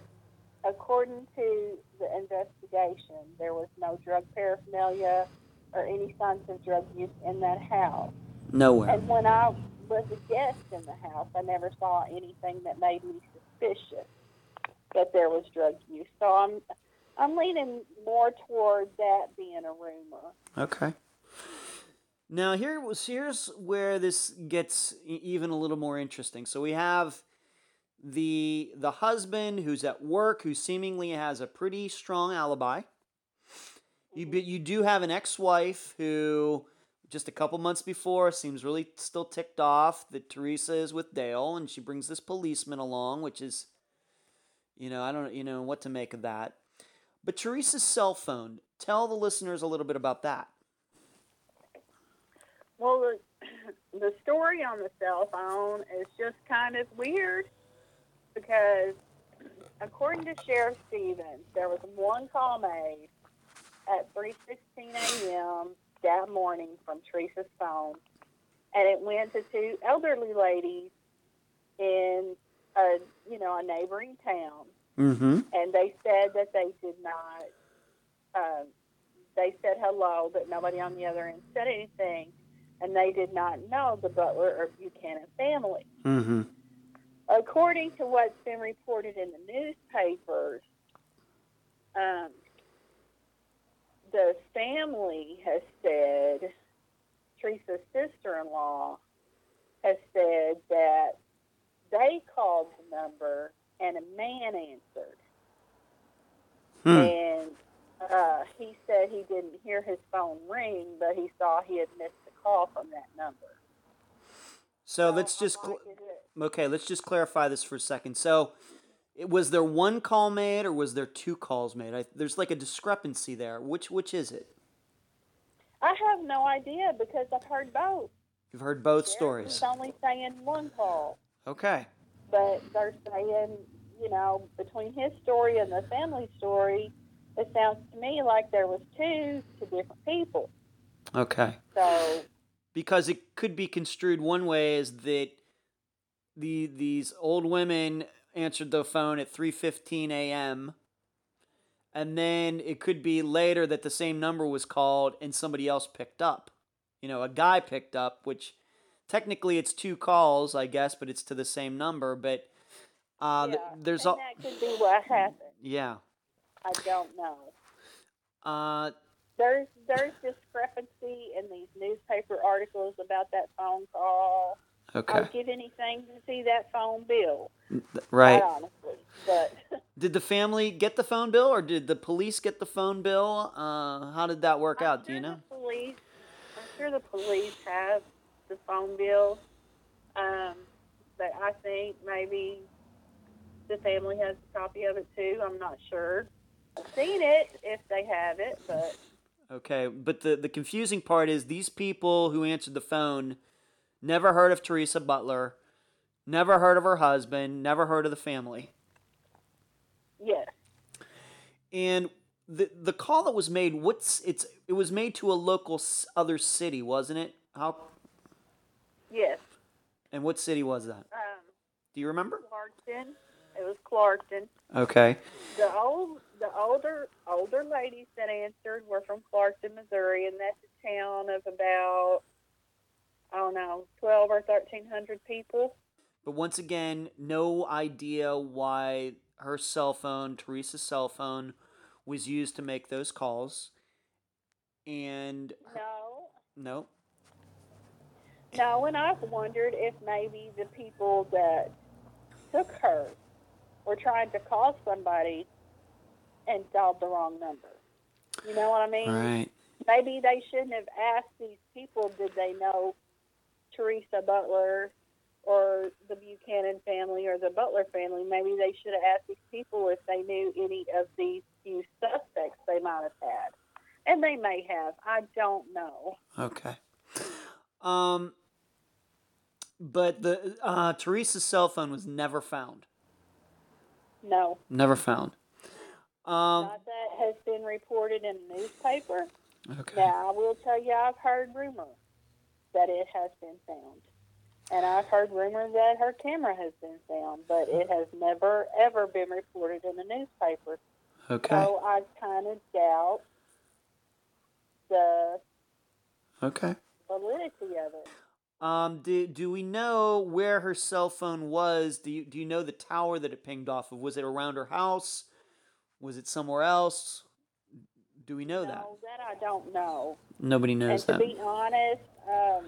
according to the investigation, there was no drug paraphernalia or any signs of drug use in that house. Nowhere. And when I was a guest in the house, I never saw anything that made me suspicious that there was drug use. So I'm I'm leaning more toward that being a rumor. Okay. Now here here's where this gets even a little more interesting. So we have the the husband who's at work who seemingly has a pretty strong alibi. You but you do have an ex-wife who just a couple months before seems really still ticked off that Teresa is with Dale and she brings this policeman along which is you know, I don't you know what to make of that. But Teresa's cell phone, tell the listeners a little bit about that. Well, the, [clears throat] the story on the cell phone is just kind of weird because, according to Sheriff Stevens, there was one call made at 3:16 a.m. that morning from Teresa's phone, and it went to two elderly ladies in a you know a neighboring town, Mm-hmm. and they said that they did not. Um, they said hello, but nobody on the other end said anything, and they did not know the Butler or Buchanan family. Mm-hmm. According to what's been reported in the newspapers, um, the family has said, Teresa's sister-in-law has said that they called the number and a man answered. Hmm. And uh, he said he didn't hear his phone ring, but he saw he had missed call from that number. So let's just cl- like, is it- okay. Let's just clarify this for a second. So, it, was there one call made or was there two calls made? I, there's like a discrepancy there. Which which is it? I have no idea because I've heard both. You've heard both Sheriff stories. only saying one call, Okay. but they're saying, you know, between his story and the family story, it sounds to me like there was two to different people. Okay. So Because it could be construed one way is that the these old women answered the phone at 3:15 a.m. and then it could be later that the same number was called and somebody else picked up. You know, a guy picked up, which technically it's two calls, I guess, but it's to the same number. But uh, th- yeah, there's and all that could be what happened. yeah. I don't know. Uh, There's there's discrepancy in these newspaper articles about that phone call. okay, I'd give anything to see that phone bill. right. Honestly, but. [laughs] Did the family get the phone bill, or did the police get the phone bill? Uh, how did that work I'm out? Do you know? The police, I'm sure the police have the phone bill, um, but I think maybe the family has a copy of it too. I'm not sure. I've seen it if they have it, but Okay, but the the confusing part is these people who answered the phone never heard of Teresa Butler, never heard of her husband, never heard of the family, yes, and the the call that was made. What's it's it was made to a local other city, wasn't it? How yes. and what city was that? Um, Do you remember? Clarkton. It was Clarkton. Okay. The old, the older, older ladies that answered were from Clarkton, Missouri, and that's a town of about, I don't know, twelve or thirteen hundred people. But once again, no idea why her cell phone, Teresa's cell phone, was used to make those calls. And No, no, no, and I've wondered if maybe the people that took her were trying to call somebody and dialed the wrong number. You know what I mean? right, Maybe they shouldn't have asked these people, did they know Teresa Butler or the Buchanan family or the Butler family? Maybe they should have asked these people if they knew any of these few suspects they might have had. And they may have. I don't know. okay. Um, but the uh, Teresa's cell phone was never found. No. Never found. Um, Not that has been reported in the newspaper. okay. Now, I will tell you, I've heard rumor that it has been found. And I've heard rumors that her camera has been found, but it has never, ever been reported in the newspaper. Okay. So I kind of doubt the Okay. validity of it. Um, do, do we know where her cell phone was? Do you, do you know the tower that it pinged off of? Was it around her house? Was it somewhere else? Do we know that? No, that I don't know. Nobody knows And knows to that. be honest, um,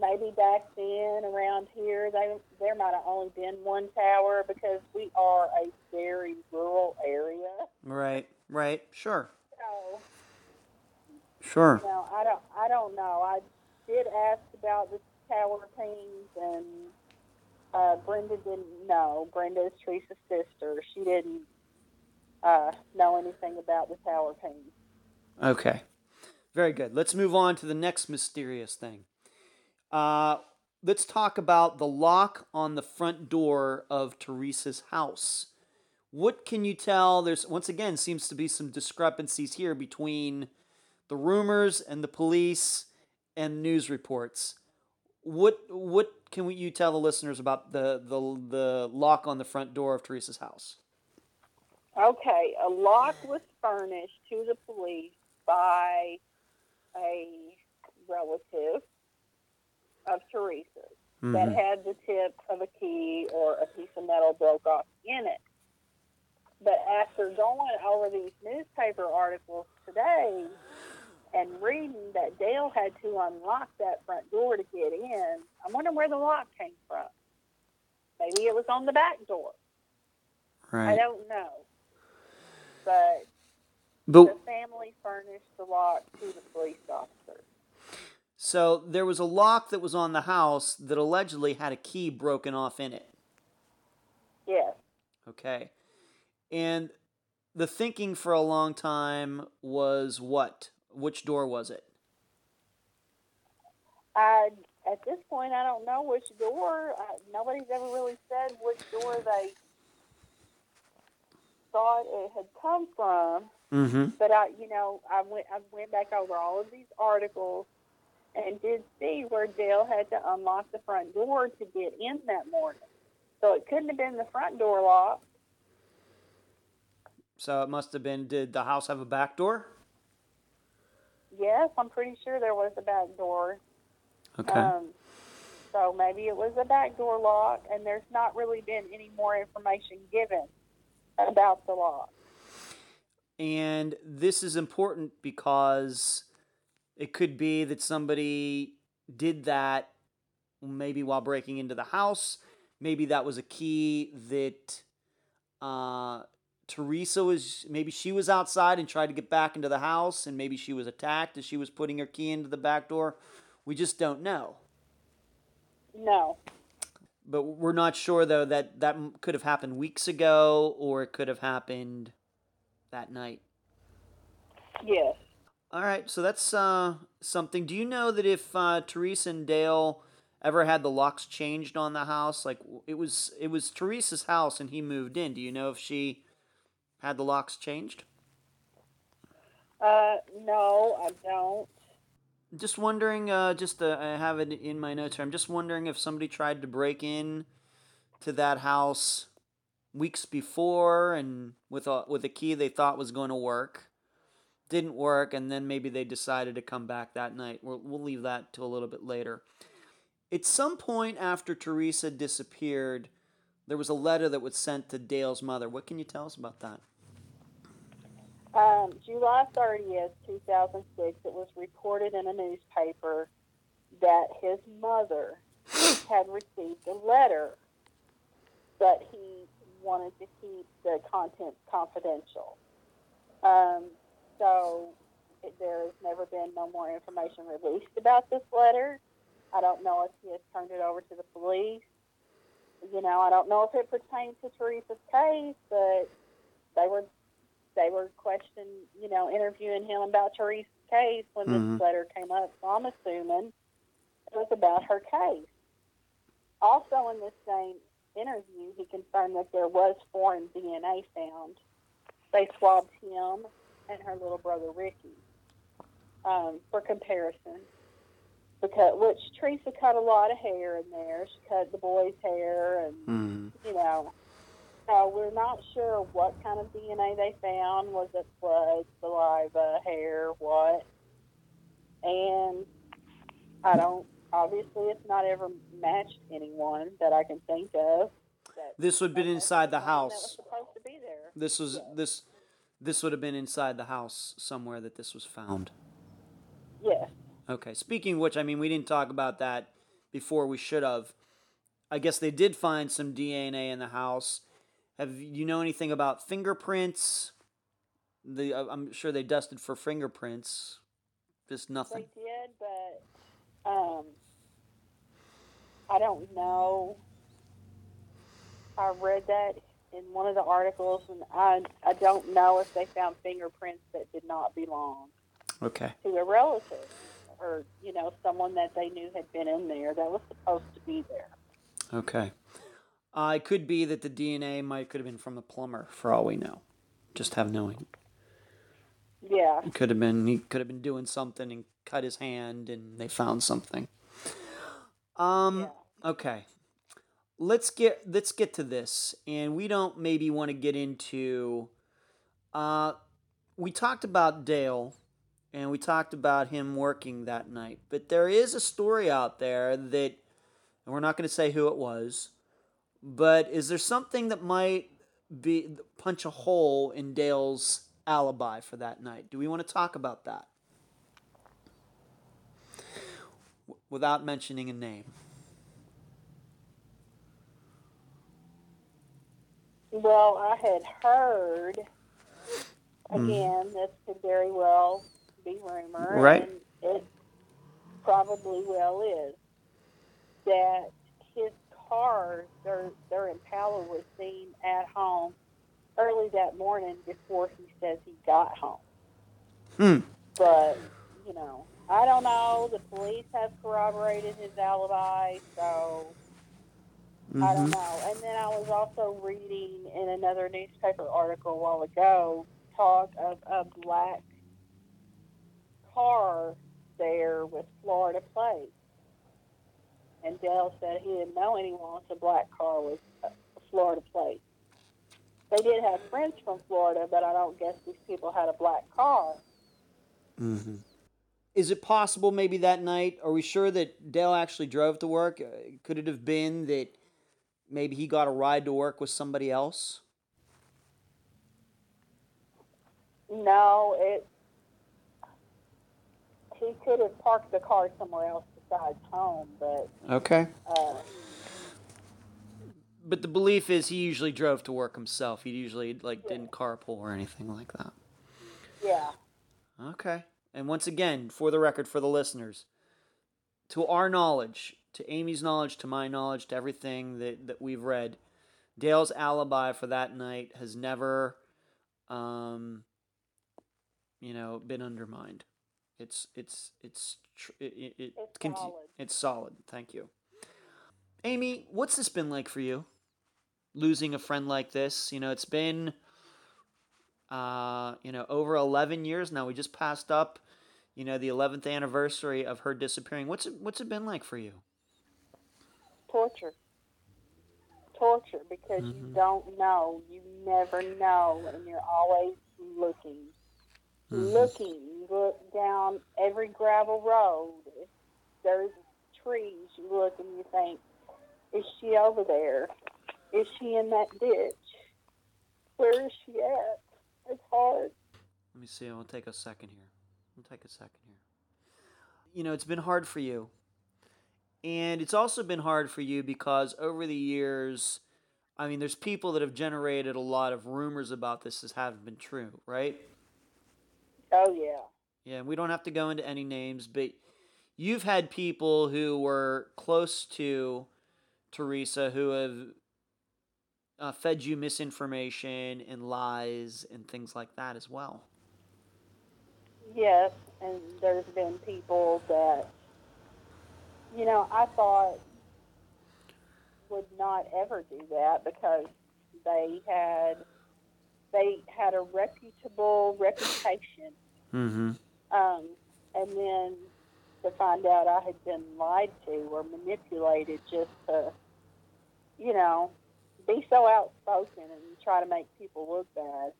maybe back then around here, they there might have only been one tower because we are a very rural area. Right, right. Sure, So, sure. no, I don't. I don't know. I did ask about the tower pings, and uh, Brenda didn't know. Brenda is Teresa's sister. She didn't uh, know anything about the tower pings. Okay. Very good. Let's move on to the next mysterious thing. Uh, let's talk about the lock on the front door of Teresa's house. What can you tell? There's once again seems to be some discrepancies here between the rumors and the police and news reports. What what can you tell the listeners about the, the the lock on the front door of Teresa's house? Okay, a lock was furnished to the police by a relative of Teresa's that Mhm. had the tip of a key or a piece of metal broke off in it. But after going over these newspaper articles today and reading that Dale had to unlock that front door to get in, I'm wondering where the lock came from. Maybe it was on the back door. I don't know. But But the family furnished the lock to the police officer. So there was a lock that was on the house that allegedly had a key broken off in it. Yes. Okay. And the thinking for a long time was what? Which door was it? I at this point I don't know which door. Uh, nobody's ever really said which door they thought it had come from. Mm-hmm. But I, you know, I went I went back over all of these articles and did see where Dale had to unlock the front door to get in that morning. So it couldn't have been the front door lock. So it must have been. Did the house have a back door? Yes, I'm pretty sure there was a back door. Okay. Um, so maybe it was a back door lock, and there's not really been any more information given about the law. And this is important because it could be that somebody did that maybe while breaking into the house. Maybe that was a key that uh, Teresa was, maybe she was outside and tried to get back into the house, and maybe she was attacked as she was putting her key into the back door. We just don't know. No. But we're not sure, though, that that could have happened weeks ago or it could have happened that night. Yes. All right, so that's uh, something. Do you know that if uh, Teresa and Dale ever had the locks changed on the house, like it was it was Teresa's house and he moved in? Do you know if she had the locks changed? Uh, no, I don't. Just wondering. Uh, just uh, I have it in my notes here. I'm just wondering if somebody tried to break in to that house weeks before and with a with a key they thought was going to work didn't work and then maybe they decided to come back that night we'll, we'll leave that to a little bit later at some point after teresa disappeared there was a letter that was sent to Dale's mother. What can you tell us about that? Um, July 30th, 2006, it was reported in a newspaper that his mother had received a letter, but he wanted to keep the contents confidential. Um, so it, there has never been no more information released about this letter. I don't know if he has turned it over to the police. You know, I don't know if it pertains to Teresa's case, but they were they were questioning, you know, interviewing him about Teresa's case when Mhm. this letter came up. So I'm assuming it was about her case. Also, in this same interview, he confirmed that there was foreign DNA found. They swabbed him and her little brother Ricky um, for comparison. Because which Teresa cut a lot of hair in there. She cut the boy's hair and Hmm. you know. So we're not sure what kind of DNA they found. Was it blood, saliva, hair, what? And I don't. Obviously, it's not ever matched anyone that I can think of. This would have been inside the was house. supposed to be there. This was Yes. this this would have been inside the house somewhere that this was found. Yes. Okay. Speaking of which, I mean, we didn't talk about that before. We should have. I guess they did find some DNA in the house. Have you know anything about fingerprints? The uh, I'm sure they dusted for fingerprints. Just They nothing. did, but um, I don't know. I read that in one of the articles, and I I don't know if they found fingerprints that did not belong Okay. to a relative or you know someone that they knew had been in there that was supposed to be there. Okay. Uh, it could be that the DNA might could have been from the plumber, for all we know. Just have knowing. Yeah, It could have been he could have been doing something and cut his hand, and they found something. Um. Yeah. Okay. Let's get let's get to this, and we don't maybe want to get into. Uh, we talked about Dale, and we talked about him working that night, but there is a story out there that, and we're not going to say who it was, but is there something that might be punch a hole in Dale's alibi for that night? Do we want to talk about that? W- Without mentioning a name. Well, I had heard hmm. again. This could very well be rumor, Right. And it probably well is that his car, their their Impala, was seen at home early that morning before he says he got home. Hmm. But you know, I don't know. The police have corroborated his alibi, so. I don't Mhm. know. And then I was also reading in another newspaper article a while ago talk of a black car there with Florida plates. And Dale said he didn't know anyone with a black car with a Florida plate. They did have friends from Florida, but I don't guess these people had a black car. Mm-hmm. Is it possible maybe that night? Are we sure that Dale actually drove to work? Uh, Could it have been that maybe he got a ride to work with somebody else? No, it. He could have parked the car somewhere else besides home, but Okay. uh, But the belief is he usually drove to work himself. He usually like didn't carpool or anything like that. yeah. Okay. And once again, for the record, for the listeners, to our knowledge, to Amy's knowledge, to my knowledge, to everything that, that we've read, Dale's alibi for that night has never, um, you know, been undermined. It's it's it's tr- it, it, it It's conti- solid. It's solid. Thank you, Amy. What's this been like for you? Losing a friend like this, you know, it's been uh, you know, over 11 years now. We just passed up, you know, the 11th anniversary of her disappearing. What's it, what's it been like for you? torture. Torture because you Mhm. don't know. You never know, and you're always looking. Mhm. Looking. You look down every gravel road. If there's trees, you look and you think, is she over there? is she in that ditch? Where is she at? It's hard. Let me see. I'll take a second here. I'll take a second here. You know, it's been hard for you. And it's also been hard for you because over the years, I mean, there's people that have generated a lot of rumors about this as haven't been true, right? Oh, yeah. Yeah, and we don't have to go into any names, but you've had people who were close to Teresa who have uh, fed you misinformation and lies and things like that as well. Yes, and there's been people that, you know, I thought would not ever do that because they had they had a reputable reputation. Mm-hmm. Um, and then to find out I had been lied to or manipulated just to, you know, be so outspoken and try to make people look bad.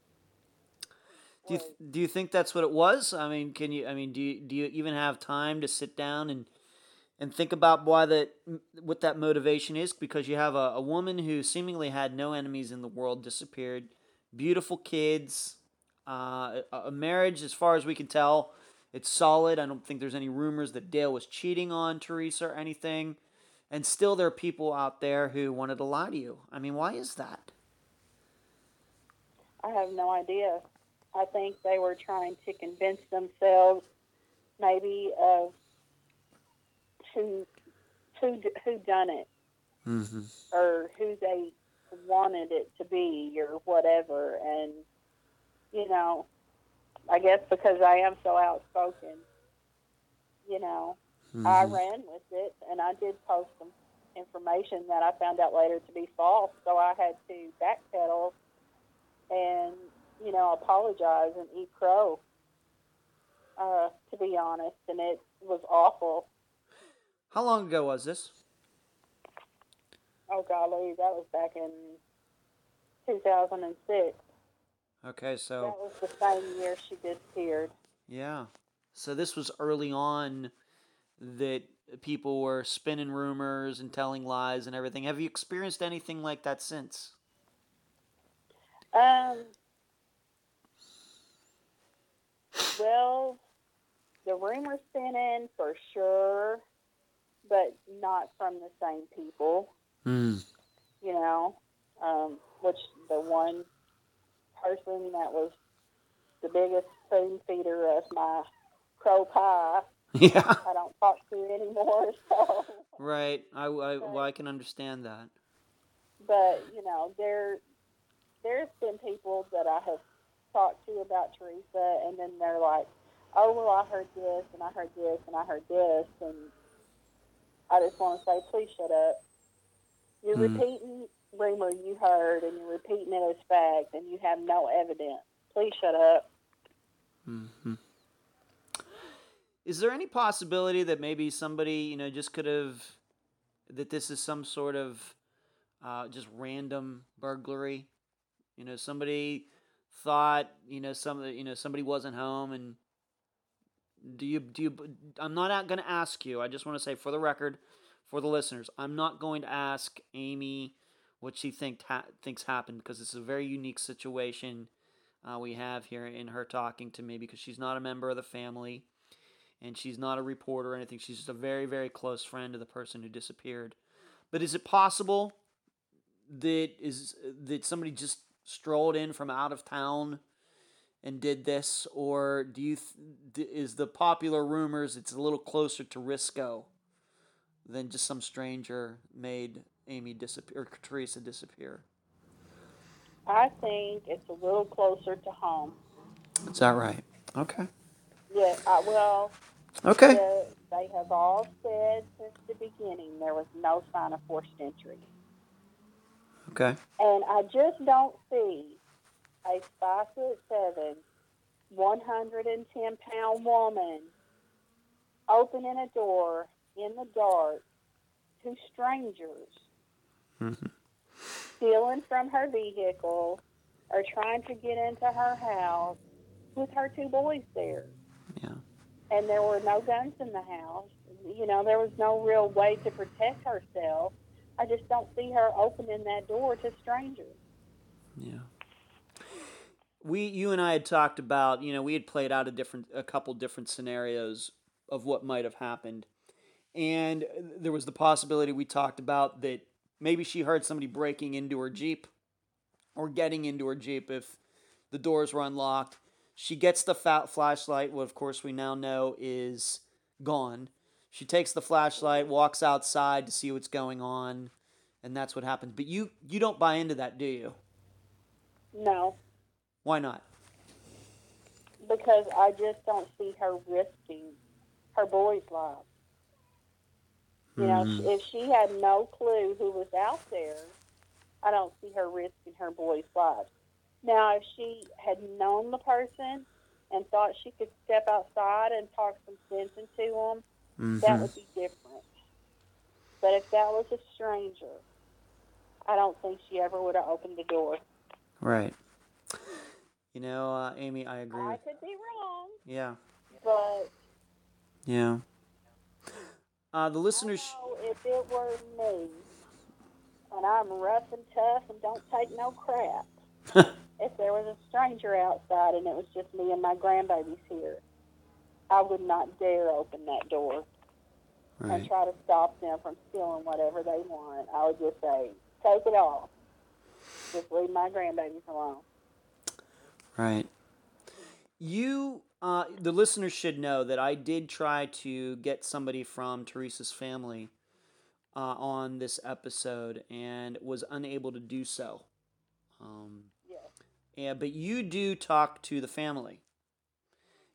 Do you, do you think that's what it was? I mean, can you? I mean, do you do you even have time to sit down and and think about why that what that motivation is? Because you have a, a woman who seemingly had no enemies in the world disappeared, beautiful kids, uh, a, marriage as far as we can tell, it's solid. I don't think there's any rumors that Dale was cheating on Teresa or anything. And still, there are people out there who wanted to lie to you. I mean, why is that? I have no idea. I think they were trying to convince themselves maybe of who who who done it mm-hmm. or who they wanted it to be or whatever and you know i guess because i am so outspoken you know mm-hmm. i ran with it and i did post some information that i found out later to be false so i had to backpedal and you know, apologize and eat crow. Uh, to be honest, and it was awful. How long ago was this? Oh golly, that was back in 2006. Okay, so that was the same year she disappeared. Yeah, so this was early on that people were spinning rumors and telling lies and everything. Have you experienced anything like that since? Um, well, the rumors spinning for sure, but not from the same people. Mm. You know, um, which the one person that was the biggest spoon feeder of my crow pie. Yeah. I don't talk to anymore. [laughs] So. Right. I, I, well, I can understand that. But you know, there there's been people that I have talked to about Teresa, and then they're like, "Oh, well, I heard this, and I heard this, and I heard this," and I just want to say, please shut up. You're mm. repeating rumor you heard, and you're repeating it as fact, and you have no evidence. Please shut up. Mm-hmm. Is there any possibility that maybe somebody, you know, just could have that this is some sort of uh, just random burglary? You know, somebody thought you know some you know somebody wasn't home and do you do you I'm not going to ask you I just want to say for the record for the listeners I'm not going to ask Amy what she think ha- thinks happened because it's a very unique situation uh, we have here in her talking to me because she's not a member of the family and she's not a reporter or anything. She's just a very very close friend of the person who disappeared. But is it possible that is that somebody just strolled in from out of town and did this, or do you th- is the popular rumors it's a little closer to Risco than just some stranger made Amy disappear, or Teresa disappear? I think it's a little closer to home. Is that right? Okay. Yeah. Uh, well. Okay. The, they have all said since the beginning there was no sign of forced entry. Okay. And I just don't see a five foot seven, 110 pound woman opening a door in the dark to strangers, mm-hmm. stealing from her vehicle, or trying to get into her house with her two boys there. Yeah. And there were no guns in the house. You know, there was no real way to protect herself I just don't see her opening that door to strangers. Yeah. We, you and I had talked about, you know, we had played out a different, a couple different scenarios of what might have happened, and there was the possibility we talked about that maybe she heard somebody breaking into her jeep, or getting into her jeep if the doors were unlocked. She gets the flashlight, what of course we now know is gone. She takes the flashlight, walks outside to see what's going on, and that's what happens. But you you don't buy into that, do you? No, Why not? because I just don't see her risking her boy's life. You know, Mhm. if she had no clue who was out there, I don't see her risking her boy's life. Now, if she had known the person and thought she could step outside and talk some sense into them, that Mhm. would be different. But if that was a stranger, I don't think she ever would have opened the door. Right. You know, uh, Amy, I agree. I could be wrong, yeah. but Yeah. Uh, the listeners. If it were me, and I'm rough and tough and don't take no crap, [laughs] if there was a stranger outside and it was just me and my grandbabies here, I would not dare open that door and try to stop them from stealing whatever they want. I would just say, take it all. Just leave my grandbabies alone. Right. You, uh, the listeners should know that I did try to get somebody from Teresa's family uh, on this episode and was unable to do so. Um, yeah, but you do talk to the family.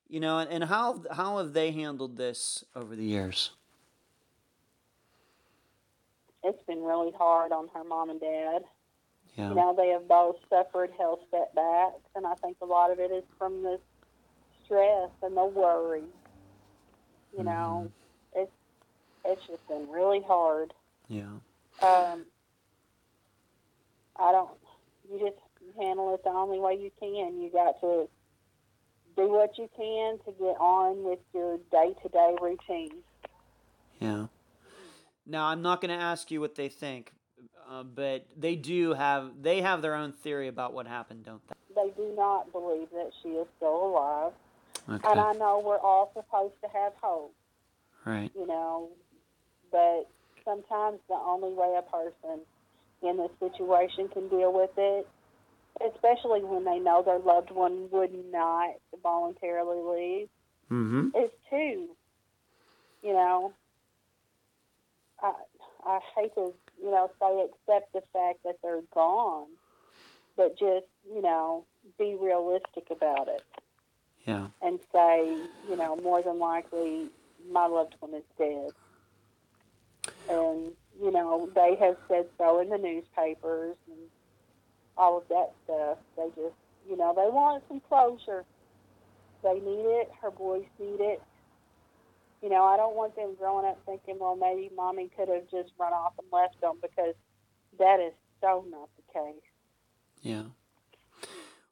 You know, and, and how how have they handled this over the years? It's been really hard on her mom and dad. Yeah. You know, they have both suffered health setbacks, and I think a lot of it is from the stress and the worry. You know, it's it's just been really hard. Yeah. Um, I don't. You just handle it the only way you can. You got to do what you can to get on with your day to day routine. Yeah. Now I'm not going to ask you what they think, uh, but they do have they have their own theory about what happened, don't they? They do not believe that she is still alive, Okay. and I know we're all supposed to have hope. right. you know, but sometimes the only way a person in this situation can deal with it, especially when they know their loved one would not voluntarily leave, Mm-hmm. is to, you know, I I hate to you know say accept the fact that they're gone, but just you know be realistic about it Yeah. and say, you know, more than likely my loved one is dead. And, you know, they have said so in the newspapers and all of that stuff. They just, you know, they want some closure. They need it. Her boys need it. You know, I don't want them growing up thinking, well, maybe mommy could have just run off and left them because that is so not the case. Yeah.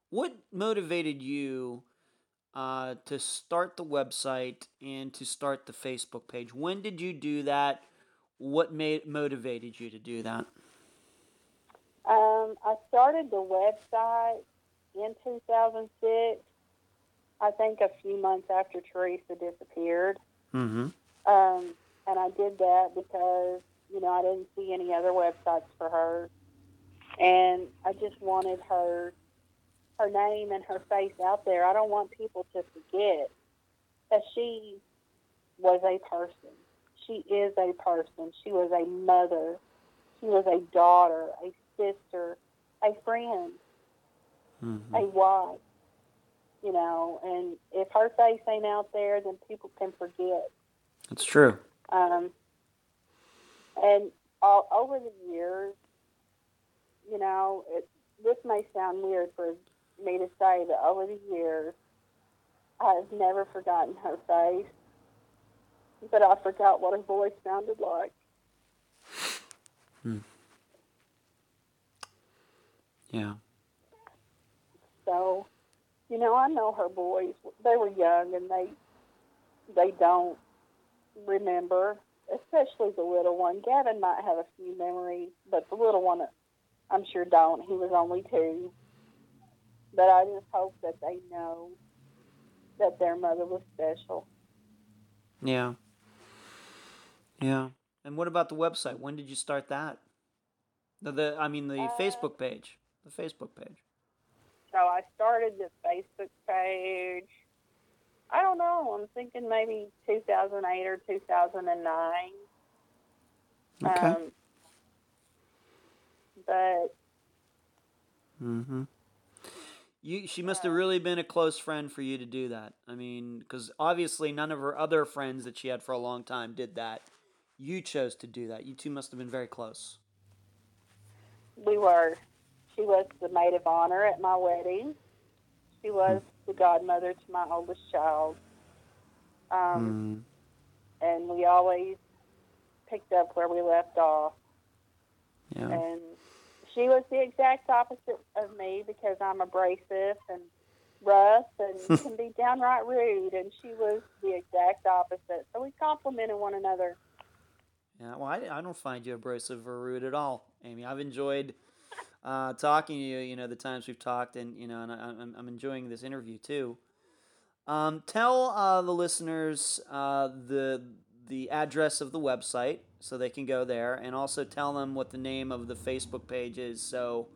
What motivated you uh, to start the website and to start the Facebook page? When did you do that? What made motivated you to do that? Um, I started the website in 2006. I think a few months after Teresa disappeared. Mm-hmm. Um, and I did that because, you know, I didn't see any other websites for her. And I just wanted her her name and her face out there. I don't want people to forget that she was a person. She is a person. She was a mother. She was a daughter, a sister, a friend, Mm-hmm. a wife. You know, and if her face ain't out there, then people can forget. That's true. Um, and all, over the years, you know, it, this may sound weird for me to say, but over the years, I've never forgotten her face, but I forgot what her voice sounded like. Hmm. Yeah. So, you know, I know her boys. They were young and they they don't remember especially the little one. Gavin might have a few memories, but the little one, I'm sure don't. He was only two. But I just hope that they know that their mother was special. Yeah. Yeah. And what about the website? When did you start that? The, the I mean the Uh, Facebook page. The Facebook page. So I started the Facebook page. I don't know. I'm thinking maybe 2008 or 2009. Okay. Um, but Mm-hmm. You, she must have really been a close friend for you to do that. I mean, because obviously none of her other friends that she had for a long time did that. You chose to do that. You two must have been very close. we were. She was the maid of honor at my wedding. She was the godmother to my oldest child. Um, And we always picked up where we left off. Yeah. And she was the exact opposite of me because I'm abrasive and rough and [laughs] can be downright rude. And she was the exact opposite. So we complimented one another. Yeah, well, I, I don't find you abrasive or rude at all, Amy. I've enjoyed uh, talking to you. You know, the times we've talked, and you know, and I, I'm, I'm enjoying this interview too. Um, tell uh, the listeners uh, the the address of the website so they can go there, and also tell them what the name of the Facebook page is, so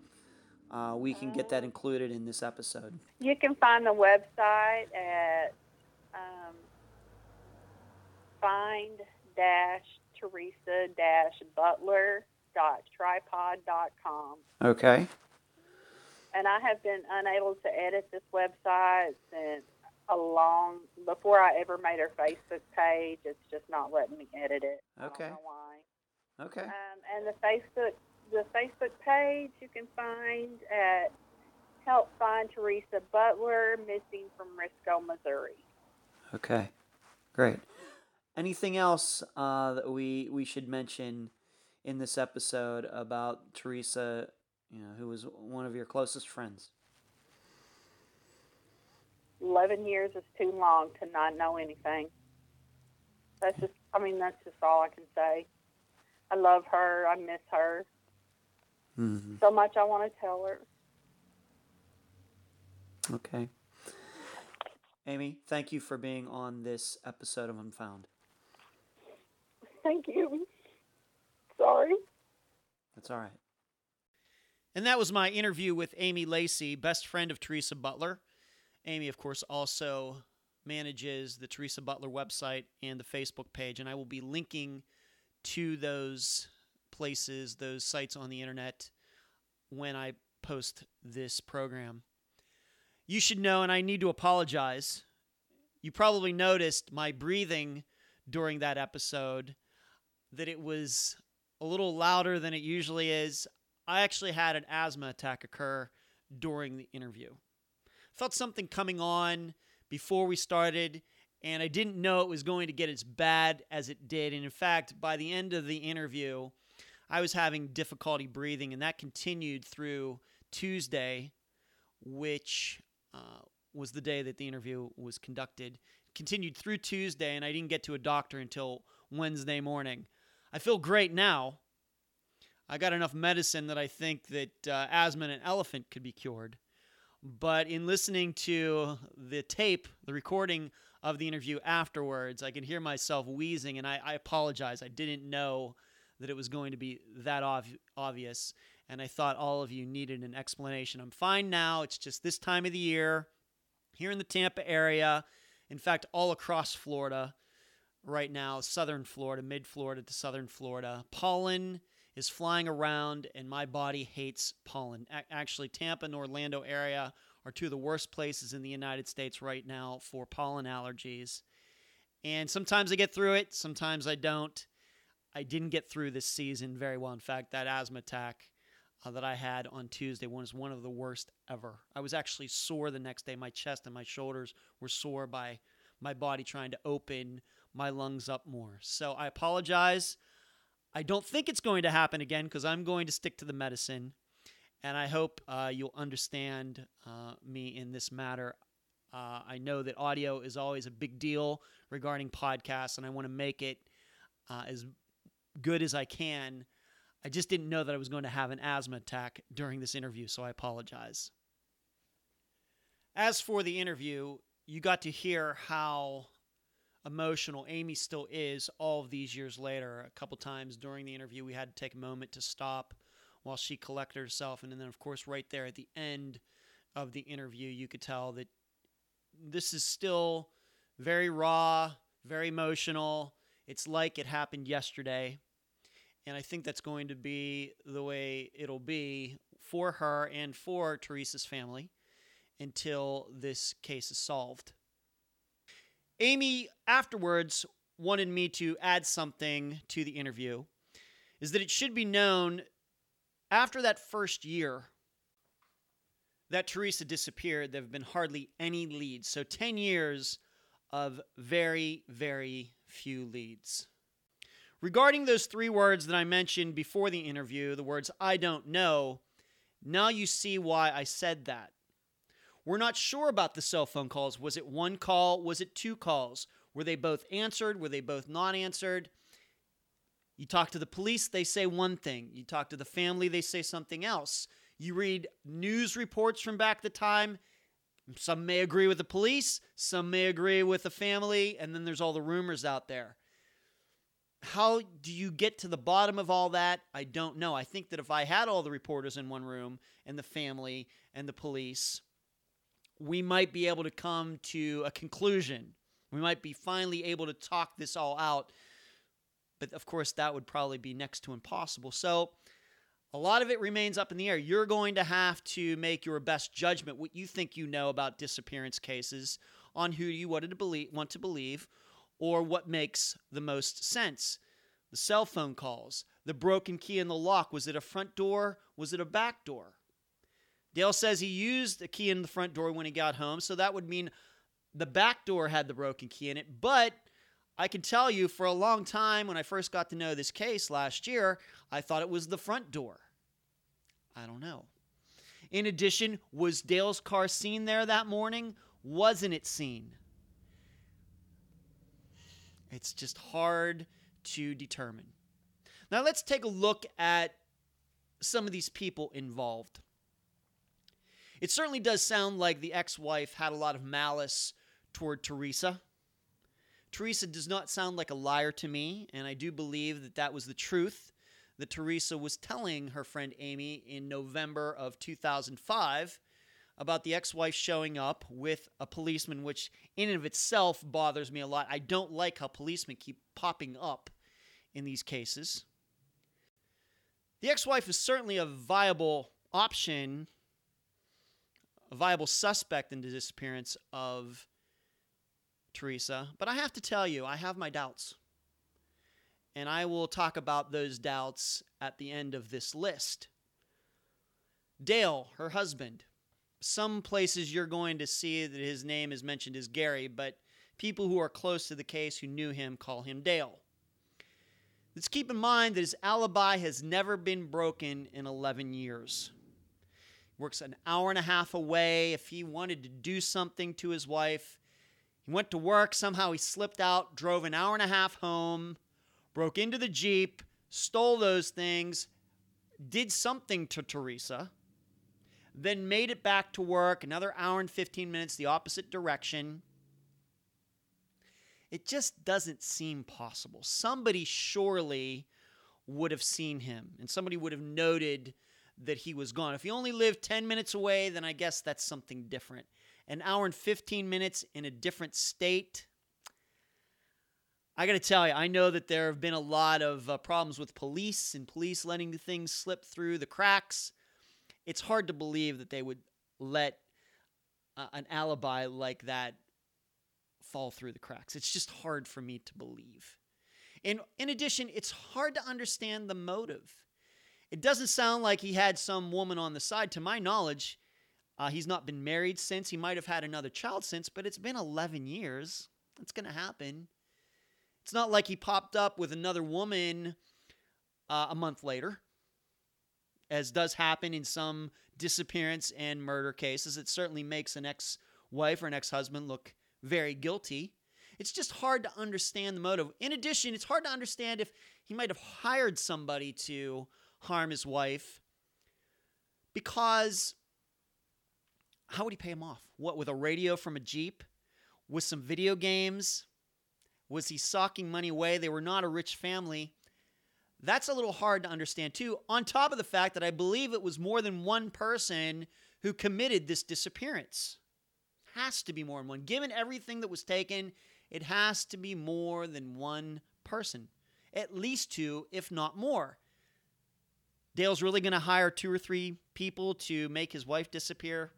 uh, we can get that included in this episode. You can find the website at um, find dash Teresa dash Butler dot tripod dot com. Okay. And I have been unable to edit this website since a long before I ever made her Facebook page. It's just not letting me edit it. Okay. why. Okay. Um, and the Facebook the Facebook page you can find at Help Find Teresa Butler Missing from Risco, Missouri. Okay, great. Anything else uh, that we we should mention in this episode about Teresa? You know, who was one of your closest friends. Eleven years is too long to not know anything. That's just I mean, that's just all I can say. I love her, I miss her. Mm-hmm. So much I want to tell her. Okay. Amy, thank you for being on this episode of Unfound. Thank you. Sorry. That's all right. And that was my interview with Amy Lacey, best friend of Teresa Butler. Amy, of course, also manages the Teresa Butler website and the Facebook page, and I will be linking to those places, those sites on the internet when I post this program. You should know, and I need to apologize. You probably noticed my breathing during that episode, that it was a little louder than it usually is. I actually had an asthma attack occur during the interview. Felt something coming on before we started, and I didn't know it was going to get as bad as it did. And in fact, by the end of the interview, I was having difficulty breathing, and that continued through Tuesday, which uh, was the day that the interview was conducted. Continued through Tuesday, and I didn't get to a doctor until Wednesday morning. I feel great now. I got enough medicine that I think that uh, asthma in an elephant could be cured. But in listening to the tape, the recording of the interview afterwards, I could hear myself wheezing, and I, I apologize. I didn't know that it was going to be that ov- obvious, and I thought all of you needed an explanation. I'm fine now. It's just this time of the year here in the Tampa area, in fact, all across Florida right now, southern Florida, mid Florida to southern Florida. Pollen is flying around, and my body hates pollen. A- actually, Tampa and Orlando area are two of the worst places in the United States right now for pollen allergies. And sometimes I get through it, sometimes I don't. I didn't get through this season very well. In fact, that asthma attack uh, that I had on Tuesday was one of the worst ever. I was actually sore the next day. My chest and my shoulders were sore by my body trying to open my lungs up more. So I apologize. I don't think it's going to happen again because I'm going to stick to the medicine. And I hope uh, you'll understand uh, me in this matter. Uh, I know that audio is always a big deal regarding podcasts, and I want to make it uh, as good as I can. I just didn't know that I was going to have an asthma attack during this interview, so I apologize. As for the interview, you got to hear how emotional Amy still is all of these years later. A couple times during the interview, we had to take a moment to stop while she collected herself. And then, of course, right there at the end of the interview, you could tell that this is still very raw, very emotional. It's like it happened yesterday. And I think that's going to be the way it'll be for her and for Teresa's family until this case is solved. Amy afterwards wanted me to add something to the interview is that it should be known after that first year that Teresa disappeared, there have been hardly any leads. So 10 years of very, very few leads. Regarding those three words that I mentioned before the interview, the words I don't know, now you see why I said that. We're not sure about the cell phone calls. Was it one call? Was it two calls? Were they both answered? Were they both not answered? You talk to the police, they say one thing. You talk to the family, they say something else. You read news reports from back the time. Some may agree with the police, some may agree with the family, and then there's all the rumors out there. How do you get to the bottom of all that? I don't know. I think that if I had all the reporters in one room and the family and the police, we might be able to come to a conclusion. We might be finally able to talk this all out. But of course, that would probably be next to impossible. So, a lot of it remains up in the air. You're going to have to make your best judgment, what you think you know about disappearance cases, on who you wanted to believe, want to believe, or what makes the most sense. The cell phone calls, the broken key in the lock. Was it a front door? Was it a back door? Dale says he used a key in the front door when he got home, so that would mean the back door had the broken key in it. But I can tell you for a long time when I first got to know this case last year, I thought it was the front door. I don't know. In addition, was Dale's car seen there that morning? Wasn't it seen? It's just hard to determine. Now let's take a look at some of these people involved. It certainly does sound like the ex wife had a lot of malice toward Teresa. Teresa does not sound like a liar to me, and I do believe that that was the truth that Teresa was telling her friend Amy in November of 2005 about the ex wife showing up with a policeman, which in and of itself bothers me a lot. I don't like how policemen keep popping up in these cases. The ex wife is certainly a viable option, a viable suspect in the disappearance of Teresa, but I have to tell you, I have my doubts. And I will talk about those doubts at the end of this list. Dale, her husband. Some places you're going to see that his name is mentioned as Gary, but people who are close to the case who knew him call him Dale. Let's keep in mind that his alibi has never been broken in 11 years. Works an hour and a half away. If he wanted to do something to his wife, he went to work. Somehow he slipped out, drove an hour and a half home, broke into the Jeep, stole those things, did something to Teresa, then made it back to work another hour and 15 minutes the opposite direction. It just doesn't seem possible. Somebody surely would have seen him and somebody would have noted that he was gone. If he only lived 10 minutes away, then I guess that's something different an hour and 15 minutes in a different state. I got to tell you, I know that there have been a lot of uh, problems with police and police letting things slip through the cracks. It's hard to believe that they would let uh, an alibi like that fall through the cracks. It's just hard for me to believe. And in addition, it's hard to understand the motive. It doesn't sound like he had some woman on the side. To my knowledge, uh, he's not been married since. He might have had another child since, but it's been 11 years. It's going to happen. It's not like he popped up with another woman uh, a month later, as does happen in some disappearance and murder cases. It certainly makes an ex wife or an ex husband look very guilty. it's just hard to understand the motive. In addition, it's hard to understand if he might have hired somebody to harm his wife because how would he pay him off? What, with a radio from a Jeep? With some video games? Was he socking money away? They were not a rich family. That's a little hard to understand, too, on top of the fact that I believe it was more than one person who committed this disappearance. Has to be more than one. Given everything that was taken, it has to be more than one person. At least two, if not more. Dale's really going to hire two or three people to make his wife disappear.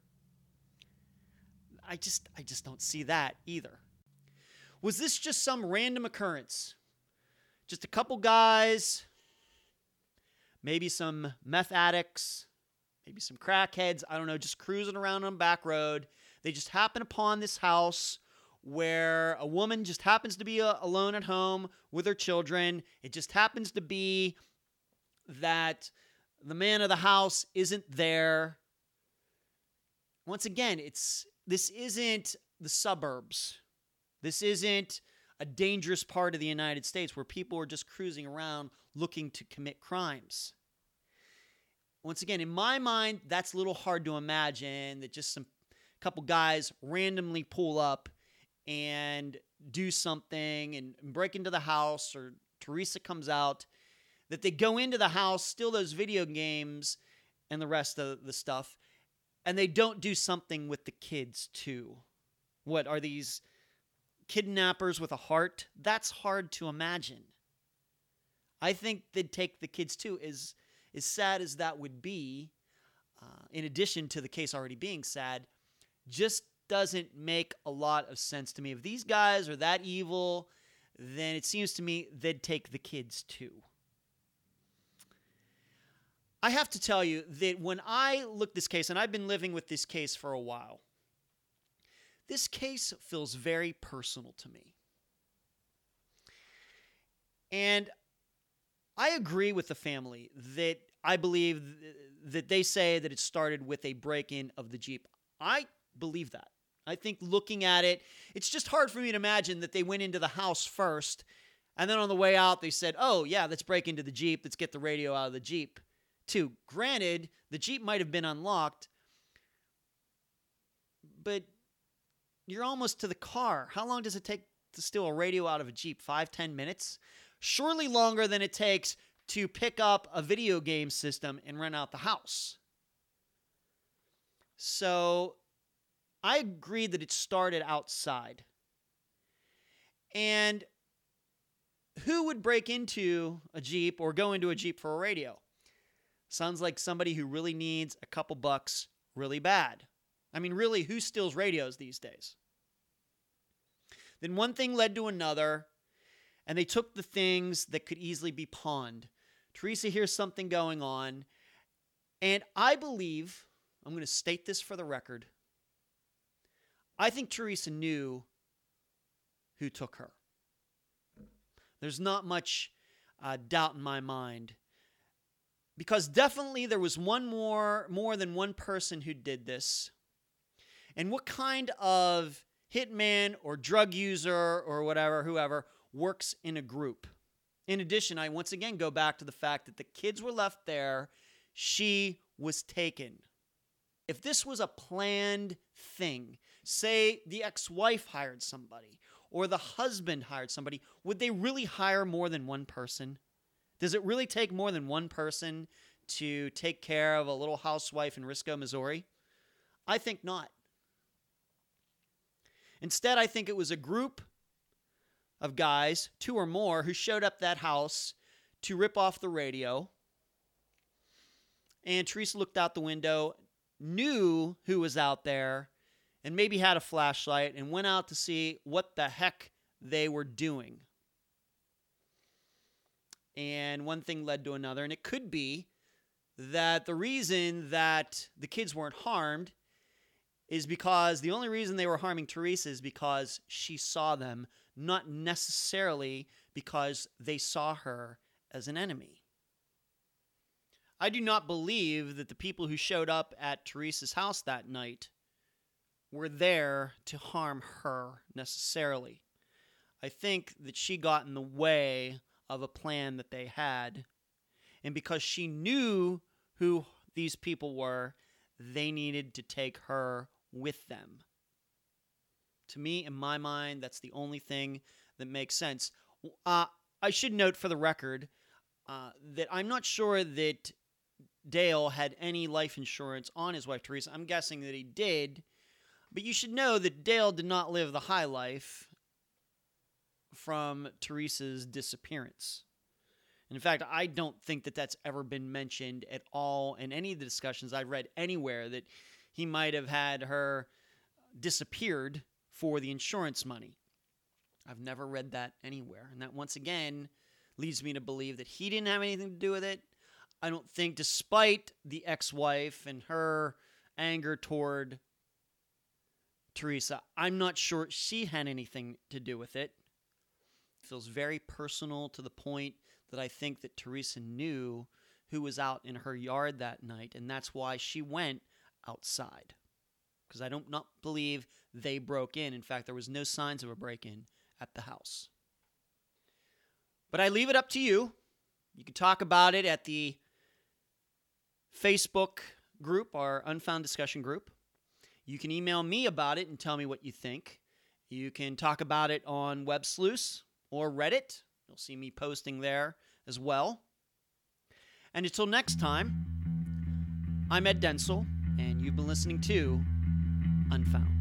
I just I just don't see that either. Was this just some random occurrence? Just a couple guys, maybe some meth addicts, maybe some crackheads, I don't know, just cruising around on back road. They just happen upon this house where a woman just happens to be uh, alone at home with her children. It just happens to be that the man of the house isn't there. Once again, it's this isn't the suburbs. This isn't a dangerous part of the United States where people are just cruising around looking to commit crimes. Once again, in my mind, that's a little hard to imagine that just some couple guys randomly pull up and do something and break into the house or Teresa comes out that they go into the house, steal those video games and the rest of the stuff and they don't do something with the kids too. What are these kidnappers with a heart? That's hard to imagine. I think they'd take the kids too. As as sad as that would be, uh, in addition to the case already being sad, just doesn't make a lot of sense to me. If these guys are that evil, then it seems to me they'd take the kids too. I have to tell you that when I look this case, and I've been living with this case for a while, this case feels very personal to me. And I agree with the family that I believe that they say that it started with a break in of the Jeep. I believe that. I think looking at it, it's just hard for me to imagine that they went into the house first and then on the way out they said, oh, yeah, let's break into the Jeep, let's get the radio out of the Jeep too. Granted, the Jeep might have been unlocked, but you're almost to the car. How long does it take to steal a radio out of a Jeep? Five, ten minutes? Surely longer than it takes to pick up a video game system and rent out the house. So I agree that it started outside. And who would break into a Jeep or go into a Jeep for a radio? Sounds like somebody who really needs a couple bucks really bad. I mean, really, who steals radios these days? Then one thing led to another, and they took the things that could easily be pawned. Teresa hears something going on, and I believe, I'm going to state this for the record, I think Teresa knew who took her. There's not much uh, doubt in my mind because definitely there was one more more than one person who did this. And what kind of hitman or drug user or whatever whoever works in a group? In addition i once again go back to the fact that the kids were left there she was taken. If this was a planned thing say the ex-wife hired somebody or the husband hired somebody would they really hire more than one person does it really take more than one person to take care of a little housewife in Risco, Missouri? I think not. Instead, I think it was a group of guys, two or more, who showed up that house to rip off the radio. And Teresa looked out the window, knew who was out there, and maybe had a flashlight and went out to see what the heck they were doing and one thing led to another. And it could be that the reason that the kids weren't harmed is because the only reason they were harming Teresa is because she saw them, not necessarily because they saw her as an enemy. I do not believe that the people who showed up at Teresa's house that night were there to harm her necessarily. I think that she got in the way of a plan that they had. And because she knew who these people were, they needed to take her with them. To me, in my mind, that's the only thing that makes sense. Uh, I should note for the record uh, that I'm not sure that Dale had any life insurance on his wife Teresa. I'm guessing that he did, but you should know that Dale did not live the high life from Teresa's disappearance. In fact, I don't think that that's ever been mentioned at all in any of the discussions I've read anywhere that he might have had her disappeared for the insurance money. I've never read that anywhere. And that once again leads me to believe that he didn't have anything to do with it. I don't think, despite the ex wife and her anger toward Teresa, I'm not sure she had anything to do with it. It feels very personal to the point that I think that Teresa knew who was out in her yard that night, and that's why she went outside. Because I don't not believe they broke in. In fact, there was no signs of a break in at the house. But I leave it up to you. You can talk about it at the Facebook group, our Unfound Discussion group. You can email me about it and tell me what you think. You can talk about it on Web Sleuths or Reddit. You'll see me posting there as well. And until next time, I'm Ed Dentzel, and you've been listening to Unfound.